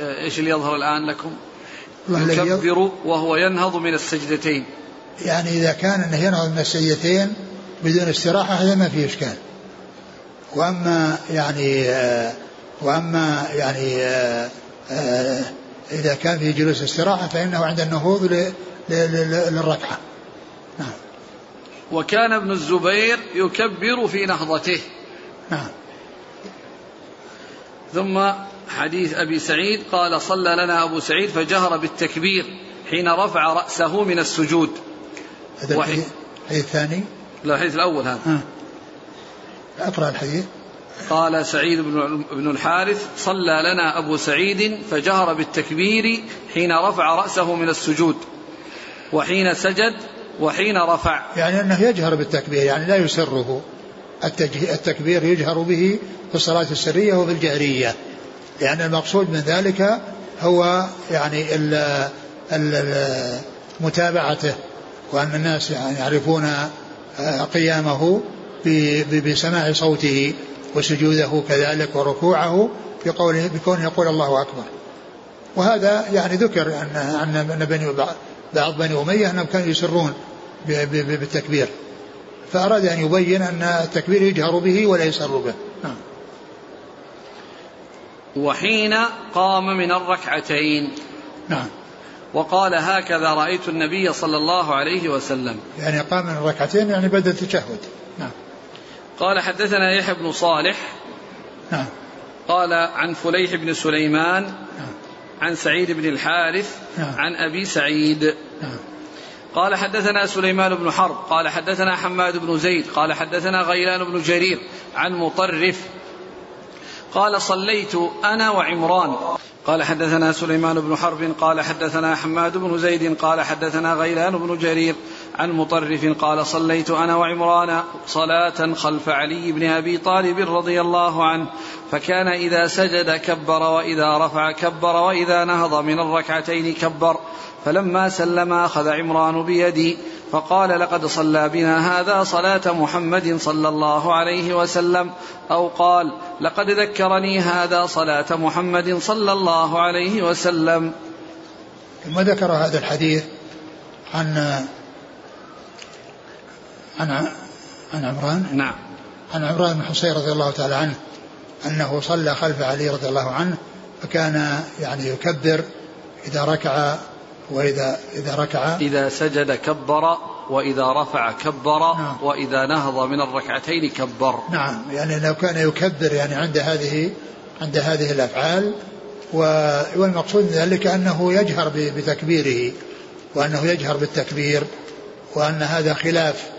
إيش اللي يظهر الآن لكم؟ يكبر وهو ينهض من السجدتين. يعني إذا كان أنه ينهض من السجدتين بدون استراحة هذا ما فيه إشكال. وأما يعني وأما يعني إذا كان في جلوس استراحة فإنه عند النهوض للركعة. نعم. وكان ابن الزبير يكبر في نهضته. نعم. ثم حديث أبي سعيد قال صلى لنا أبو سعيد فجهر بالتكبير حين رفع رأسه من السجود. هذا الحديث الثاني؟ لا الحديث الأول هذا. أقرأ الحديث. قال سعيد بن بن الحارث صلى لنا أبو سعيد فجهر بالتكبير حين رفع رأسه من السجود وحين سجد وحين رفع. يعني أنه يجهر بالتكبير يعني لا يسره. التكبير يجهر به في الصلاة السرية وفي الجهرية. لأن المقصود من ذلك هو يعني ال ال متابعته وأن الناس يعني يعرفون آه، قيامه بسماع صوته وسجوده كذلك وركوعه بقوله بكونه يقول الله أكبر. وهذا يعني ذكر أن أن بني بعض بني أمية أنهم كانوا يسرون بالتكبير. فأراد أن يبين أن التكبير يجهر به ولا يسر به. نعم. وحين قام من الركعتين. نعم. وقال هكذا رأيت النبي صلى الله عليه وسلم. يعني قام من الركعتين يعني بدأ التشهد. نعم. قال حدثنا يحيى بن صالح نعم. قال عن فليح بن سليمان نعم. عن سعيد بن الحارث نعم. عن أبي سعيد. نعم. قال حدثنا سليمان بن حرب قال حدثنا حماد بن زيد قال حدثنا غيلان بن جرير عن مطرف قال صليت أنا وعمران. قال حدثنا سليمان بن حرب قال حدثنا حماد بن زيد قال حدثنا غيلان بن جرير عن مطرف قال صليت أنا وعمران صلاة خلف علي بن أبي طالب رضي الله عنه فكان إذا سجد كبر وإذا رفع كبر وإذا نهض من الركعتين كبر فلما سلم أخذ عمران بيدي فقال لقد صلى بنا هذا صلاة محمد صلى الله عليه وسلم أو قال لقد ذكرني هذا صلاة محمد صلى الله عليه وسلم. ثم ذكر هذا الحديث عن عن عن عمران. نعم. عن عمران بن حصين رضي الله تعالى عنه أنه صلى خلف علي رضي الله عنه فكان يعني يكبر إذا ركع وإذا إذا ركع. إذا سجد كبر وإذا رفع كبر نعم. وإذا نهض من الركعتين كبر. نعم يعني لو كان يكبر يعني عند هذه عند هذه الأفعال والمقصود من ذلك أنه يجهر بتكبيره وأنه يجهر بالتكبير وأن هذا خلاف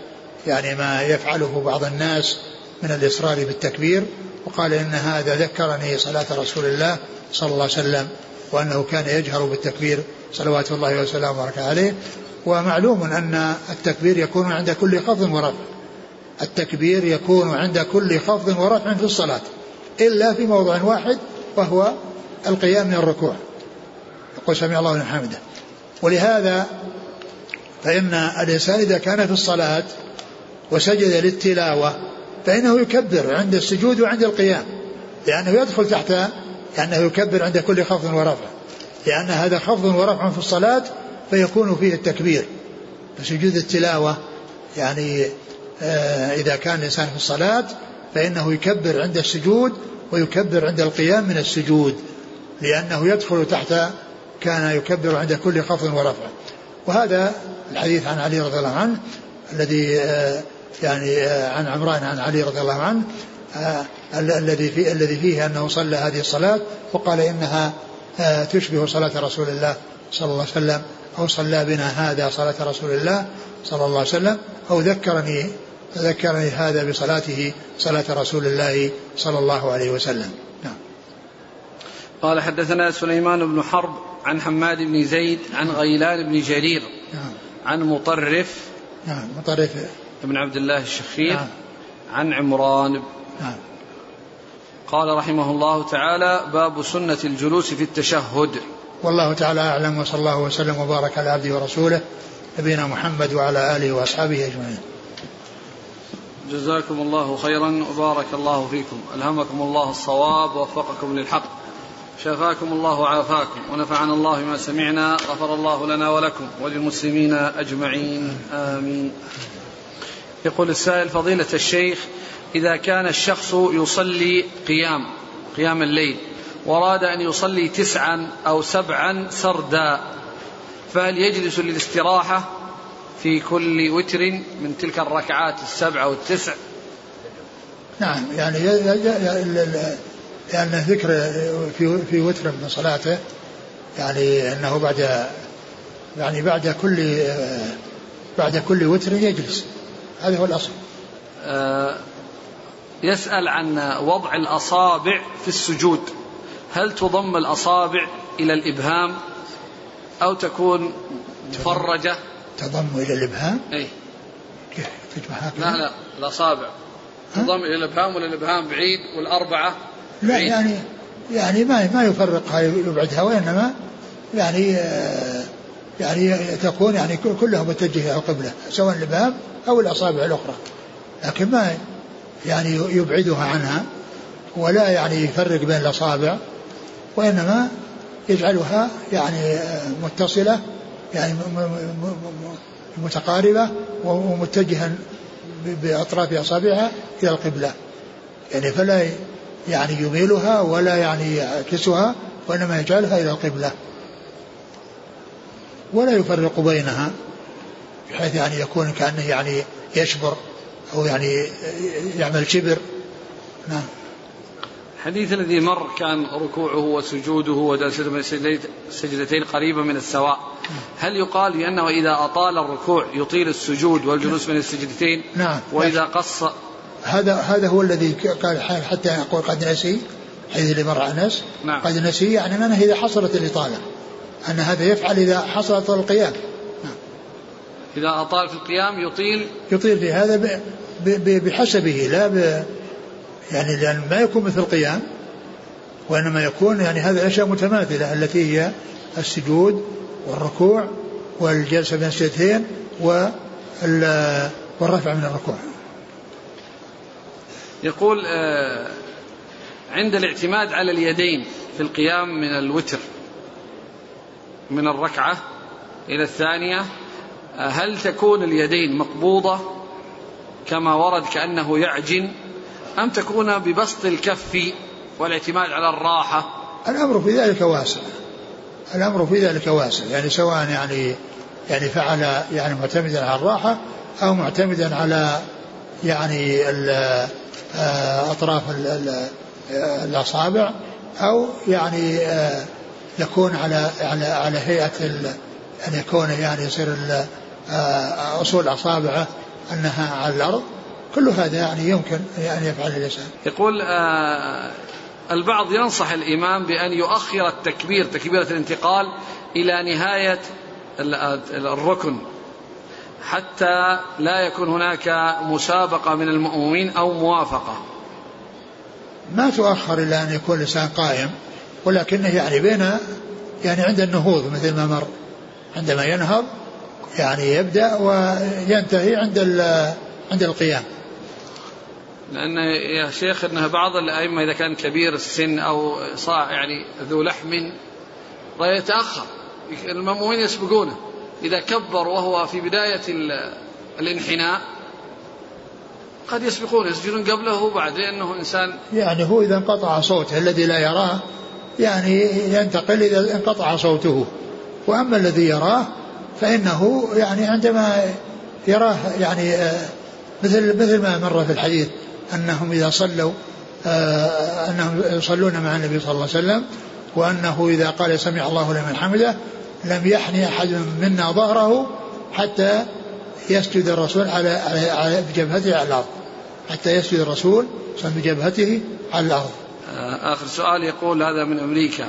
يعني ما يفعله بعض الناس من الإصرار بالتكبير وقال إن هذا ذكرني صلاة رسول الله صلى الله عليه وسلم وأنه كان يجهر بالتكبير صلوات الله وسلامه وبركاته عليه. ومعلوم أن التكبير يكون عند كل خفض ورفع. التكبير يكون عند كل خفض ورفع في الصلاة إلا في موضع واحد وهو القيام من الركوع. يقول سمع الله لمن حمده. ولهذا فإن الإنسان إذا كان في الصلاة وسجد للتلاوة فإنه يكبر عند السجود وعند القيام لأنه يدخل تحت لأنه يكبر عند كل خفض ورفع لأن هذا خفض ورفع في الصلاة فيكون فيه التكبير. فسجود التلاوة يعني آه إذا كان الإنسان في الصلاة فإنه يكبر عند السجود ويكبر عند القيام من السجود لأنه يدخل تحت كان يكبر عند كل خفض ورفع. وهذا الحديث عن علي رضي الله عنه الذي آه يعني آه عن عمران عن علي رضي الله عنه آه الذي في الذي فيه أنه صلى هذه الصلاة وقال إنها آه تشبه صلاة رسول الله صلى الله عليه وسلم أو صلى بنا هذا صلاة رسول الله صلى الله عليه وسلم أو ذكرني ذكرني هذا بصلاته صلاة رسول الله صلى الله عليه وسلم. نعم. قال حدثنا سليمان بن حرب عن حماد بن زيد عن غيلان بن جرير نعم. عن مطرف نعم مطرف. بن عبد الله الشخير نعم. عن عمران. نعم. قال رحمه الله تعالى باب سنة الجلوس في التشهد. والله تعالى أعلم وصلى الله وسلم وبارك على عبده ورسوله نبينا محمد وعلى آله وأصحابه أجمعين. جزاكم الله خيرا وبارك الله فيكم. ألهمكم الله الصواب ووفقكم للحق. شفاكم الله وعافاكم. ونفعنا الله بما سمعنا غفر الله لنا ولكم وللمسلمين أجمعين. آمين. يقول السائل فضيلة الشيخ إذا كان الشخص يصلي قيام قيام الليل وراد أن يصلي تسعا أو سبعا سردا فهل يجلس للاستراحة في كل وتر من تلك الركعات السبع والتسع نعم يعني لأن ذكر في في وتر من صلاته يعني أنه بعد يعني بعد كل بعد كل وتر يجلس. هذا هو الأصل. آه يسأل عن وضع الأصابع في السجود. هل تضم الأصابع إلى الإبهام أو تكون مفرجة؟ تضم إلى الإبهام؟ أي كيف تجمع هكذا لا لا الأصابع. تضم إلى الإبهام ولا الإبهام بعيد والأربعة لا بعيد. يعني يعني ما ما يفرقها يبعدها وإنما يعني آه، يعني تكون يعني كلها متجهة إلى القبلة سواء الإبهام أو الأصابع الأخرى. لكن ما يعني يبعدها عنها ولا يعني يفرق بين الأصابع وإنما يجعلها يعني متصلة يعني متقاربة ومتجها بأطراف أصابعها إلى القبلة. يعني فلا يعني يميلها ولا يعني يعكسها وإنما يجعلها إلى القبلة. ولا يفرق بينها بحيث يعني يكون كأنه يعني يشبر أو يعني يعمل شبر. نعم. الحديث الذي مر كان ركوعه وسجوده وجلسته من السجدتين قريبة من السواء. هل يقال بأنه إذا أطال الركوع يطيل السجود والجلوس من السجدتين؟ نعم. وإذا قص هذا هذا هو الذي قال حتى يقول قد نسي حيث اللي مر أنس. نعم. قد نسي يعني معناه إذا حصلت الإطالة. أن هذا يفعل إذا حصلت القيام. نعم. إذا أطال في القيام يطيل؟ يطيل في هذا بحسبه لا ب يعني لأن ما يكون مثل القيام وإنما يكون يعني هذه الأشياء متماثلة التي هي السجود والركوع والجلسة بين السجدتين والرفع من الركوع. يقول آه، عند الاعتماد على اليدين في القيام من الوتر من الركعة إلى الثانية آه، هل تكون اليدين مقبوضة كما ورد كأنه يعجن أم تكون ببسط الكف والاعتماد على الراحة؟ الأمر في ذلك واسع. الأمر في ذلك واسع. يعني سواء يعني يعني فعل يعني معتمدا على الراحة أو معتمدا على يعني آه، أطراف الأصابع أو يعني آه، يكون على على على هيئة أن يكون يعني يصير آه، أصول أصابعه أنها على الأرض. كل هذا يعني يمكن أن يفعل الإنسان. يقول آه البعض ينصح الإمام بأن يؤخر التكبير تكبيرة الانتقال إلى نهاية الركن حتى لا يكون هناك مسابقة من المؤمنين أو موافقة. ما تؤخر إلى أن يكون الإنسان قائم. ولكنه يعني بين يعني عند النهوض مثل ما مر. عندما ينهض يعني يبدأ وينتهي عند عند القيام. لأن يا شيخ أن بعض الأئمة إذا كان كبير السن أو صاع يعني ذو لحم يتأخر. المأمومين يسبقونه. إذا كبر وهو في بداية الانحناء قد يسبقونه. يسجدون قبله بعد لأنه إنسان يعني هو إذا انقطع صوته الذي لا يراه يعني ينتقل إذا انقطع صوته. وأما الذي يراه فإنه يعني عندما يراه يعني آه، مثل مثل ما مر في الحديث أنهم إذا صلوا آه، أنهم يصلون مع النبي صلى الله عليه وسلم وأنه إذا قال سمع الله لمن حمده لم يحني أحد منا ظهره حتى يسجد الرسول على على بجبهته على الأرض. حتى يسجد الرسول بجبهته على الأرض. آخر سؤال يقول هذا من أمريكا.